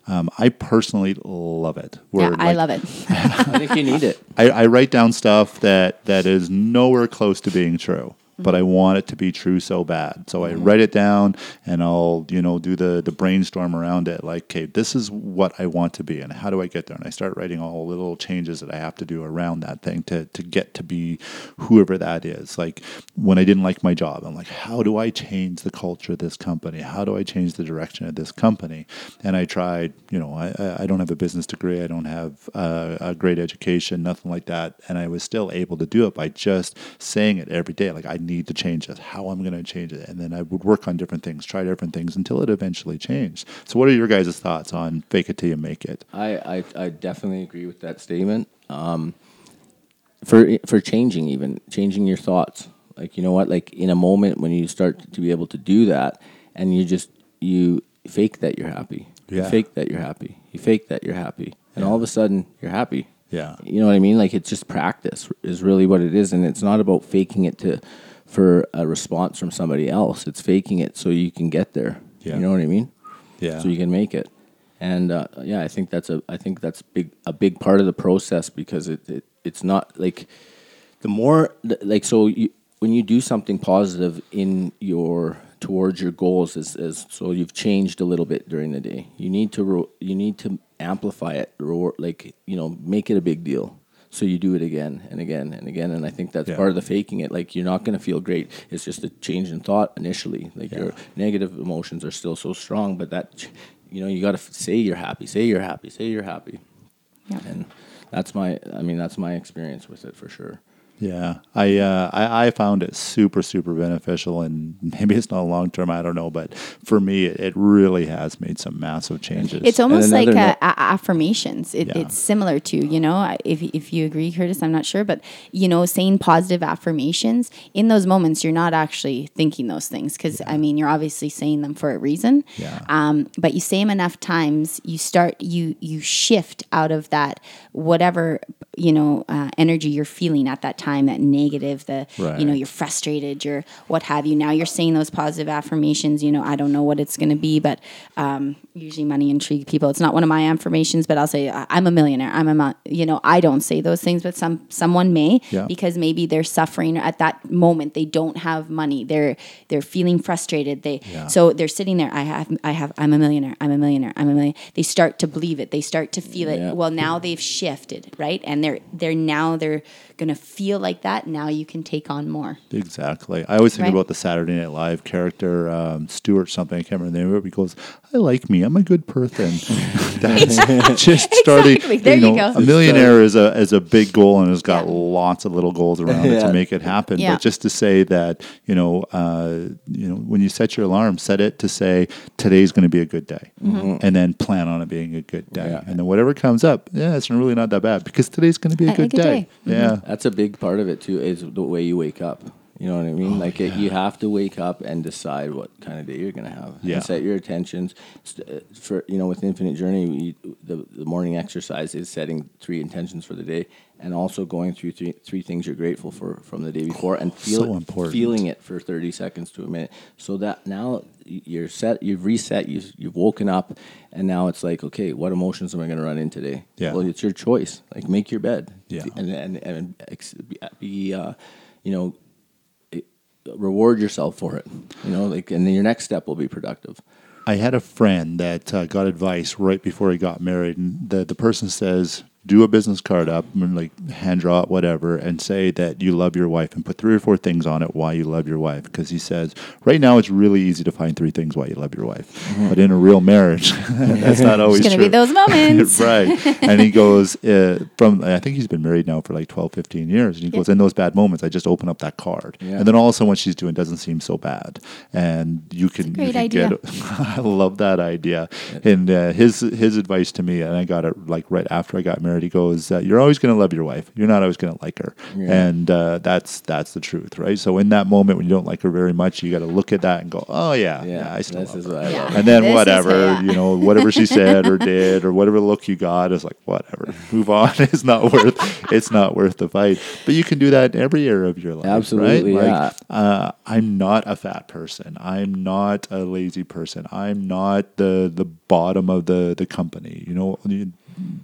Um, I personally love it. yeah, I love it. [laughs] I think you need it. [laughs] I, I write down stuff that, that is nowhere close to being true. But I want it to be true so bad, so I write it down and I'll you know do the the brainstorm around it. Like, okay, this is what I want to be, and how do I get there? And I start writing all the little changes that I have to do around that thing to to get to be whoever that is. Like when I didn't like my job, I'm like, how do I change the culture of this company? How do I change the direction of this company? And I tried. You know, I I- I don't have a business degree. I don't have uh, a great education, nothing like that, and I was still able to do it by just saying it every day. Like I need to change this. How I'm going to change it, and then I would work on different things, try different things until it eventually changed. So, what are your guys' thoughts on fake it till you make it? I, I, I definitely agree with that statement. Um, for for changing even changing your thoughts. Like you know what? Like in a moment when you start to be able to do that, and you just you fake that you're happy. Yeah. You fake that you're happy. You fake that you're happy, and all of a sudden you're happy. Yeah. You know what I mean? Like it's just practice is really what it is, and it's not about faking it to for a response from somebody else. It's faking it so you can get there. Yeah. You know what I mean? Yeah. so you can make it. And uh, yeah, I think that's a I think that's big a big part of the process because it, it it's not like the more like so you, when you do something positive in your towards your goals is, is so you've changed a little bit during the day. You need to you need to amplify it like you know make it a big deal. So you do it again and again and again, and I think that's Yeah. part of the faking it. Like you're not going to feel great. It's just a change in thought initially. Like your negative emotions are still so strong, but that you know you got to f- say you're happy, say you're happy, say you're happy, Yeah. and that's my. I mean, that's my experience with it for sure. Yeah, I, uh, I I found it super super beneficial, and maybe it's not long term. I don't know, but for me, it, it really has made some massive changes. It's almost like uh, note- a- affirmations. It, Yeah. It's similar to you know if if you agree, Curtis. I'm not sure, but you know, saying positive affirmations in those moments, you're not actually thinking those things because I mean, you're obviously saying them for a reason. Yeah. Um, but you say them enough times, you start you you shift out of that whatever you know uh, energy you're feeling at that time, that negative, the you know you're frustrated, you're what have you. Now you're saying those positive affirmations. You know, I don't know what it's going to be, but um, usually money intrigue people. It's not one of my affirmations, but I'll say "I- I'm a millionaire. I'm a mo-" you know I don't say those things, but some someone may Yeah. because maybe they're suffering at that moment. They don't have money. They're they're feeling frustrated. They Yeah. so they're sitting there. I have I have I'm a millionaire. I'm a millionaire. I'm a million. They start to believe it. They start to feel it. Yeah. Well, now they've shifted, right? And they're they're now they're gonna feel like that. Now you can take on more. Exactly. I always think Right. about the Saturday Night Live character, um, Stuart something. I can't remember the name of it. He goes, I like me. I'm a good person. [laughs] That's just starting. Exactly. There you know, go. A millionaire is a, is a big goal and has got lots of little goals around it to make it happen. Yeah. But just to say that, you know, uh, you know, when you set your alarm, set it to say today's going to be a good day, Mm-hmm. and then plan on it being a good day. Yeah. And then whatever comes up, yeah, it's really not that bad because today's going to be a, A- a good, good day. day. Mm-hmm. Yeah. That's a big part of it too. Is the way you wake up. You know what I mean? like it, you have to wake up and decide what kind of day you're gonna have. Yeah. And set your intentions. Uh, For you know, with Infinite Journey, we, the the morning exercise is setting three intentions for the day, and also going through three three things you're grateful for from the day before, and feel So important. feeling it for thirty seconds to a minute. So that now you're set, you've reset, you've you've woken up, and now it's like, okay, what emotions am I gonna run in today? Yeah. Well, it's your choice. Like make your bed. Yeah. And and and be uh, you know reward yourself for it. You know, like, and then your next step will be productive. I had a friend that uh, got advice right before he got married, and the the person says, "Do a business card up, and like hand draw it, whatever, and say that you love your wife, and put three or four things on it why you love your wife." Because he says, right now it's really easy to find three things why you love your wife, but in a real marriage, [laughs] that's not [laughs] always going to be those moments. [laughs] right. And he goes, uh, from, I think he's been married now for like 12, 15 years. And he goes, in those bad moments, I just open up that card. Yeah. And then all of a sudden, what she's doing doesn't seem so bad. And you can, you great can idea. get, I love that idea. And uh, his, his advice to me, and I got it like right after I got married, he goes, uh, you're always going to love your wife. You're not always going to like her. Yeah. And uh, that's, that's the truth, right? So in that moment when you don't like her very much, you got to look at that and go, oh yeah, yeah, I still this love is her what I love. and then This whatever you know whatever she said or did or whatever look you got is like whatever move on [laughs] it's not worth it's not worth the fight but you can do that in every area of your life Absolutely, right yeah. like uh, i'm not a fat person i'm not a lazy person i'm not the the bottom of the the company you know you-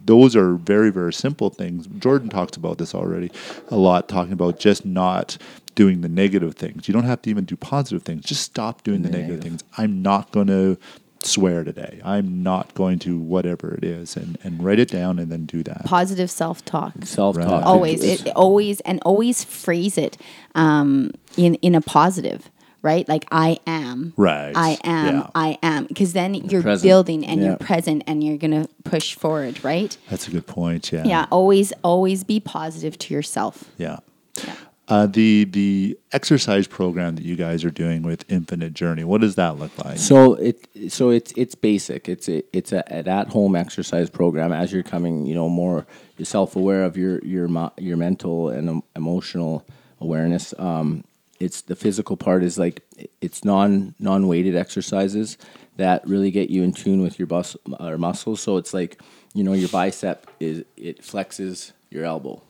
those are very very simple things jordan talks about this already a lot talking about just not doing the negative things you don't have to even do positive things just stop doing the, The negative negative. things i'm not going to swear today i'm not going to whatever it is and and write it down and then do that Positive self talk. Self talk. Right. Always. It, always and always phrase it um, in in a positive. Right, like I am. Right. I am. Yeah. I am. Because then you're present. building and Yeah. you're present and you're gonna push forward. Right. that's a good point yeah Yeah. Always, always be positive to yourself. Yeah. Yeah. Uh, the the exercise program that you guys are doing with Infinite Journey, what does that look like? So it so it's it's basic. It's a, it's a, an at home exercise program. As you're coming, you know, more self aware of your your your mental and emotional awareness. Um, it's the physical part is like it's non non weighted exercises that really get you in tune with your bus or muscles. So it's like you know your bicep is it flexes your elbow,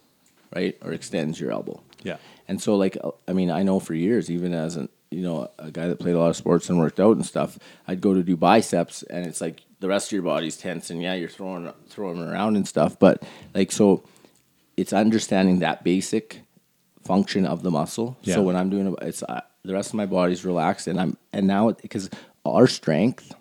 right, or extends your elbow. Yeah. And so, like, I mean, I know for years, even as an you know a guy that played a lot of sports and worked out and stuff, I'd go to do biceps, and it's like the rest of your body's tense, and yeah, you're throwing throwing around and stuff, but like, so it's understanding that basic function of the muscle. Yeah. So when I'm doing it, it's uh, the rest of my body's relaxed, and I'm and now because our strength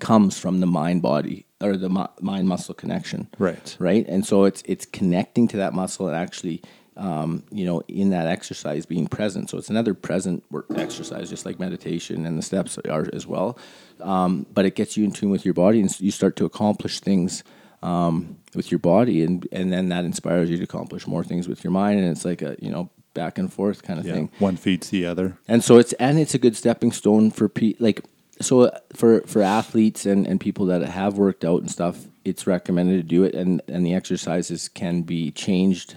comes from the mind body or the mu- mind muscle connection Right. right and so it's it's connecting to that muscle and actually um, you know in that exercise being present so it's another present work exercise just like meditation and the steps are as well um, but it gets you in tune with your body and you start to accomplish things um, with your body and and then that inspires you to accomplish more things with your mind and it's like a you know back and forth kind of Yeah. thing One feeds the other. and so it's and it's a good stepping stone for pe- like so uh, for for athletes and and people that have worked out and stuff it's recommended to do it and and the exercises can be changed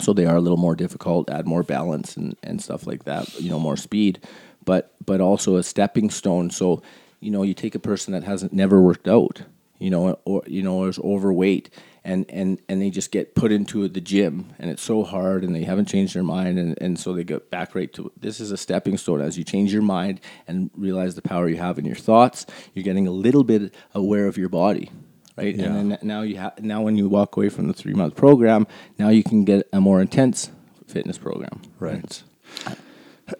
so they are a little more difficult add more balance and and stuff like that you know more speed but but also a stepping stone so you know you take a person that hasn't never worked out you know or you know is overweight and and and they just get put into the gym and it's so hard and they haven't changed their mind and, and so they get back right to this is a stepping stone as you change your mind and realize the power you have in your thoughts you're getting a little bit aware of your body right Yeah. and then now you have now when you walk away from the three month program now you can get a more intense fitness program Right.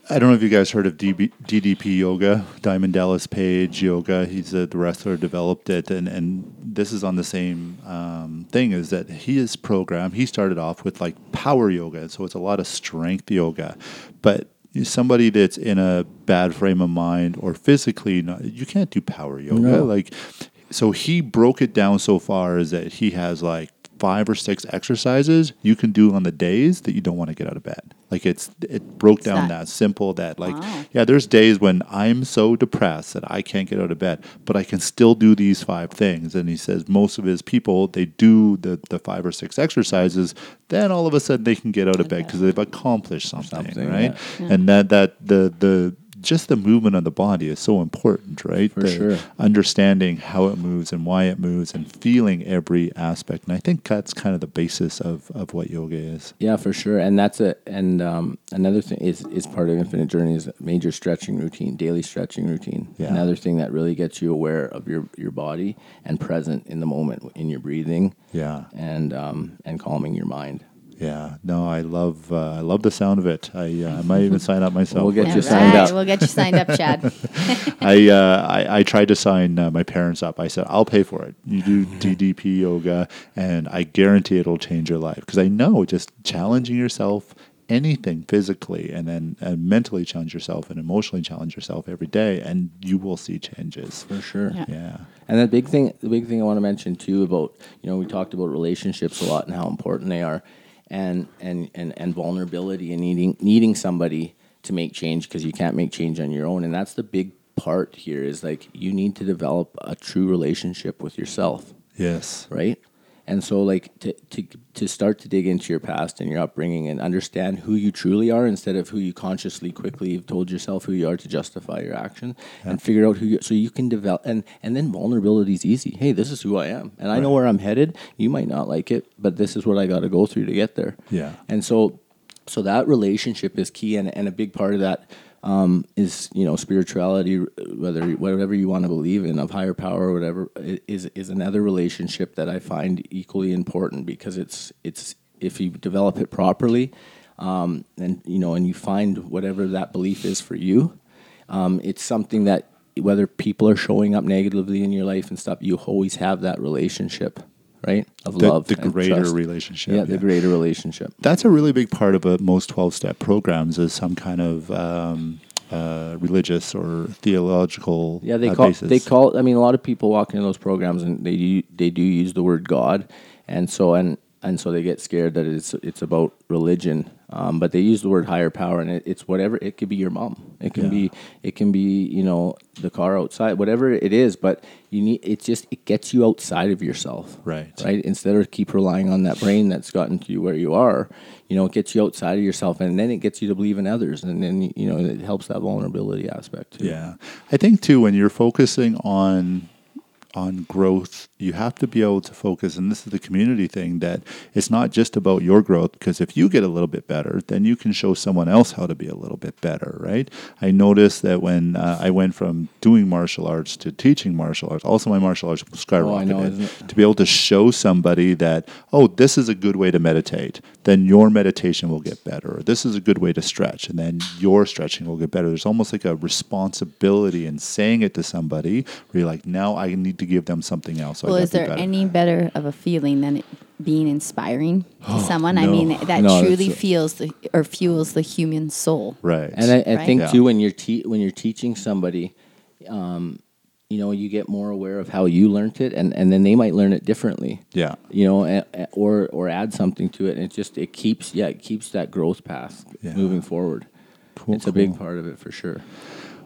I don't know if you guys heard of DB, DDP Yoga, Diamond Dallas Page Yoga. He's a, the wrestler developed it, and, and this is on the same um, thing. Is that his program? He started off with like power yoga, so it's a lot of strength yoga, but somebody that's in a bad frame of mind or physically, not, you can't do power yoga. No. Like, so he broke it down so far as that he has like five or six exercises you can do on the days that you don't want to get out of bed. Like it's it broke down that- that simple that like Wow. yeah, there's days when I'm so depressed that I can't get out of bed, but I can still do these five things. And he says most of his people they do the the five or six exercises, then all of a sudden they can get out of bed because they've accomplished something, Something, right? yeah. And that that the the just the movement of the body is so important, right? For The sure. Understanding how it moves and why it moves and feeling every aspect. And I think that's kind of the basis of, of what yoga is. Yeah, for sure. And that's a and um, another thing is is part of Infinite Journey is a major stretching routine, daily stretching routine. Yeah. Another thing that really gets you aware of your your body and present in the moment in your breathing. Yeah. And um, and calming your mind. Yeah. No, I love uh, I love the sound of it. I, uh, I might even sign up myself. We'll get you right, signed up. We'll get you signed up, Chad. [laughs] [laughs] I, uh, I I tried to sign uh, my parents up. I said I'll pay for it. You do DDP yoga, and I guarantee it'll change your life because I know just challenging yourself, anything physically, and then uh, mentally challenge yourself and emotionally challenge yourself every day, and you will see changes. For sure. Yeah. Yeah. And the big thing, the big thing I want to mention too about, you know, we talked about relationships a lot and how important they are, and and and, and vulnerability and needing needing somebody to make change because you can't make change on your own, and that's the big part here is like you need to develop a true relationship with yourself, Yes. right? And so, like to, to to start to dig into your past and your upbringing and understand who you truly are instead of who you consciously quickly have told yourself who you are to justify your action, and figure out who you so you can develop and and then vulnerability is easy. Hey, this is who I am, and I know where I'm headed. You might not like it, but this is what I got to go through to get there. Yeah. And so, so that relationship is key, and, and a big part of that um, is you know spirituality, whether whatever you want to believe in of higher power or whatever is is another relationship that I find equally important because it's it's if you develop it properly, um, and you know, and you find whatever that belief is for you, um, it's something that whether people are showing up negatively in your life and stuff, you always have that relationship, right? Of The- love, the greater trust. relationship, Yeah, the yeah. greater relationship. That's a really big part of uh most 12 step programs is some kind of um, uh, religious or theological Yeah, they uh, call basis. they call. I mean, a lot of people walk into those programs and they do, they do use the word God, and so and and so they get scared that it's it's about religion. Um, but they use the word higher power, and it, it's whatever. It could be your mom. It can Yeah. be it can be you know the car outside, whatever it is. But you need it's just it gets you outside of yourself, Right. Right. Instead of keep relying on that brain that's gotten to you where you are, you know, it gets you outside of yourself, and then it gets you to believe in others, and then you know it helps that vulnerability aspect too. Yeah. I think too when you're focusing on on growth, you have to be able to focus and this is the community thing that it's not just about your growth because if you get a little bit better, then you can show someone else how to be a little bit better, right? I noticed that when uh, I went from doing martial arts to teaching martial arts, also my martial arts skyrocketed. Oh, know, to be able to show somebody that, oh, this is a good way to meditate, then your meditation will get better. Or this is a good way to stretch, and then your stretching will get better. There's almost like a responsibility in saying it to somebody where you're like, now I need to give them something else. So well, is there better. any better of a feeling than it being inspiring to [gasps] someone? I mean, that No, truly it's- feels the or fuels the human soul. Right. And I, I Right? think Yeah. too when you're te- when you're teaching somebody, um, you know, you get more aware of how you learned it, and, and then they might learn it differently. yeah. You know, a- a- or or add something to it, and it just it keeps yeah it keeps that growth path Yeah. moving forward. Cool, it's a big part of it for sure.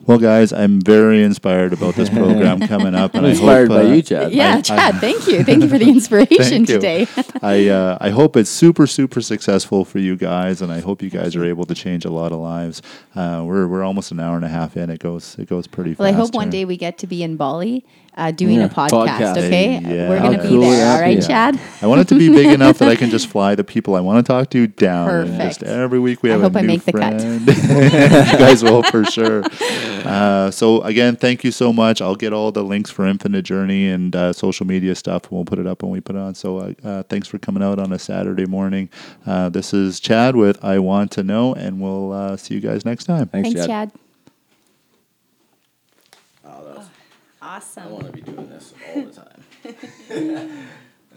Well, guys, I'm very inspired about this program [laughs] coming up, and I'm I inspired hope, by uh, you, Chad. Yeah, Chad, thank you. Thank you for the [laughs] inspiration today. [laughs] I uh, I hope it's super super successful for you guys, and I hope you guys are able to change a lot of lives. Uh, we're we're almost an hour and a half in. It goes it goes pretty Well, I fast. hope one day we get to be in Bali uh, doing Yeah, a podcast. podcast. Okay, Yeah. we're gonna be cool would there. that All right, be? Chad. [laughs] I want it to be big enough that I can just [laughs] fly the people I want to talk to down. And just Perfect. every week we have I have hope a I new make the cut. friend. [laughs] you guys will for sure. Uh, so again, thank you so much. I'll get all the links for Infinite Journey and uh, social media stuff. We'll put it up when we put it on. So uh, uh, thanks for coming out on a Saturday morning. Uh, this is Chad with I Want to Know, and we'll uh, see you guys next time. Thanks, Thanks, Chad. Chad. Oh, that's- Awesome. I want to be doing this all the time. [laughs]